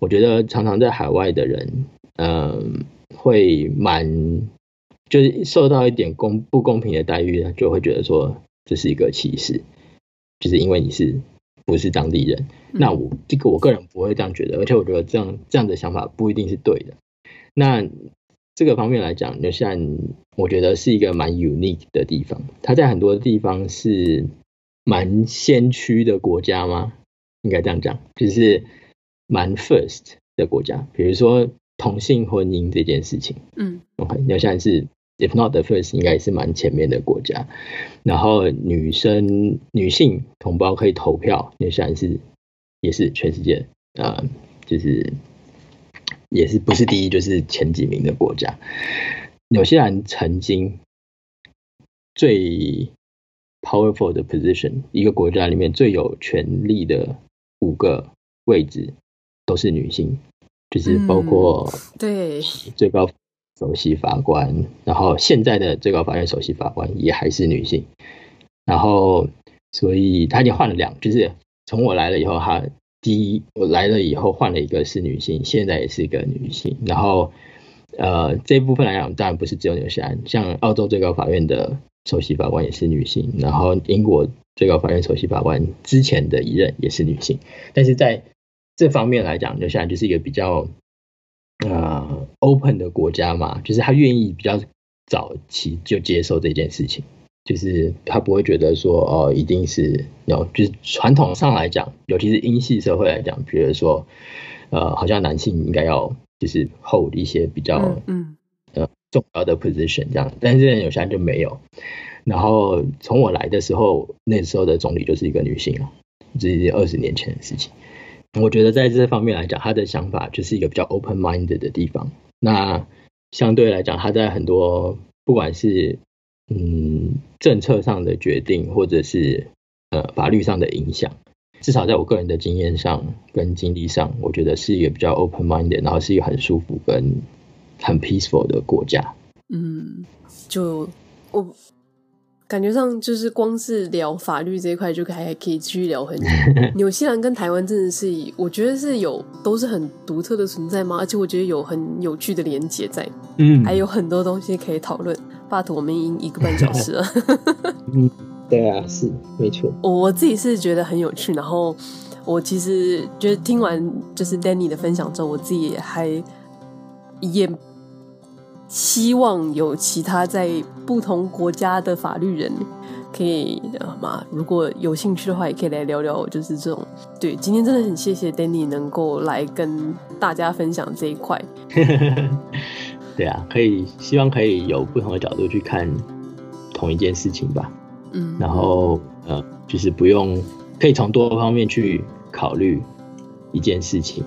B: 我觉得常常在海外的人，嗯，会蛮就是受到一点公不公平的待遇，就会觉得说这是一个歧视，就是因为你是不是当地人。那我这个我个人不会这样觉得，而且我觉得这样这样的想法不一定是对的。那这个方面来讲，就像我觉得是一个蛮 unique 的地方，它在很多地方是。蛮先驱的国家吗？应该这样讲，就是蛮 first 的国家。比如说同性婚姻这件事情，嗯，OK，纽西兰是 if not the first，应该也是蛮前面的国家。然后女生女性同胞可以投票，纽西兰是也是全世界啊、呃，就是也是不是第一就是前几名的国家。纽西兰曾经最 powerful 的 position，一个国家里面最有权力的五个位置都是女性，就是包括对最高首席法官，然后现在的最高法院首席法官也还是女性，然后所以他已经换了两，就是从我来了以后，他第一我来了以后换了一个是女性，现在也是一个女性，然后呃这一部分来讲，当然不是只有纽西兰，像澳洲最高法院的。首席法官也是女性，然后英国最高法院首席法官之前的一任也是女性，但是在这方面来讲，纽西兰就是一个比较呃 open 的国家嘛，就是他愿意比较早期就接受这件事情，就是他不会觉得说哦一定是有，就是传统上来讲，尤其是英系社会来讲，比如说呃好像男性应该要就是 hold 一些比较嗯。嗯重要的 position 这样，但是有些人就没有。然后从我来的时候，那时候的总理就是一个女性啊，这是二十年前的事情。我觉得在这方面来讲，他的想法就是一个比较 open minded 的地方。那相对来讲，他在很多不管是嗯政策上的决定，或者是呃法律上的影响，至少在我个人的经验上跟经历上，我觉得是一个比较 open minded，然后是一个很舒服跟。很 peaceful 的国家，
A: 嗯，就我感觉上就是光是聊法律这一块就还可以继续聊很久。纽西兰跟台湾真的是，我觉得是有都是很独特的存在嘛，而且我觉得有很有趣的连结在，嗯，还有很多东西可以讨论。But 我们已经一个半小时了，
B: 嗯，对啊，是没错。
A: 我我自己是觉得很有趣，然后我其实觉得听完就是 Danny 的分享之后，我自己也还。也希望有其他在不同国家的法律人可以啊嘛，如果有兴趣的话，也可以来聊聊，就是这种。对，今天真的很谢谢 Danny 能够来跟大家分享这一块。
B: 对啊，可以，希望可以有不同的角度去看同一件事情吧。嗯，然后呃，就是不用，可以从多方面去考虑一件事情，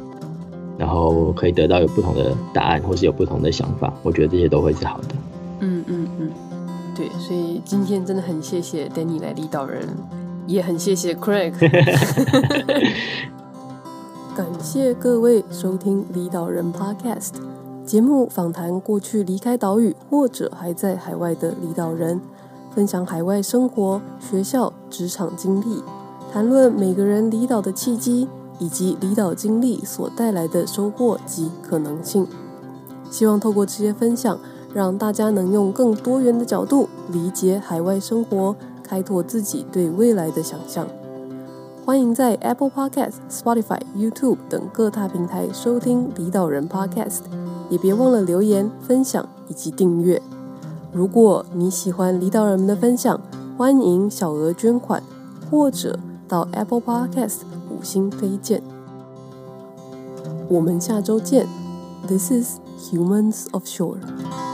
B: 然后可以得到有不同的答案，或是有不同的想法。我觉得这些都会是好的。
A: 嗯嗯嗯，对，所以今天真的很谢谢 Danny 来离岛人，也很谢谢 Craig。感谢各位收听离岛人 Podcast 节目，访谈过去离开岛屿或者还在海外的离岛人，分享海外生活、学校、职场经历，谈论每个人离岛的契机，以及离岛经历所带来的收获及可能性。希望透过这些分享，让大家能用更多元的角度理解海外生活，开拓自己对未来的想象。欢迎在 Apple Podcast、Spotify、YouTube 等各大平台收听离岛人 Podcast，也别忘了留言、分享以及订阅。如果你喜欢离岛人们的分享，欢迎小额捐款或者到 Apple Podcast 五星推荐。我们下周见。This is Humans of Shore。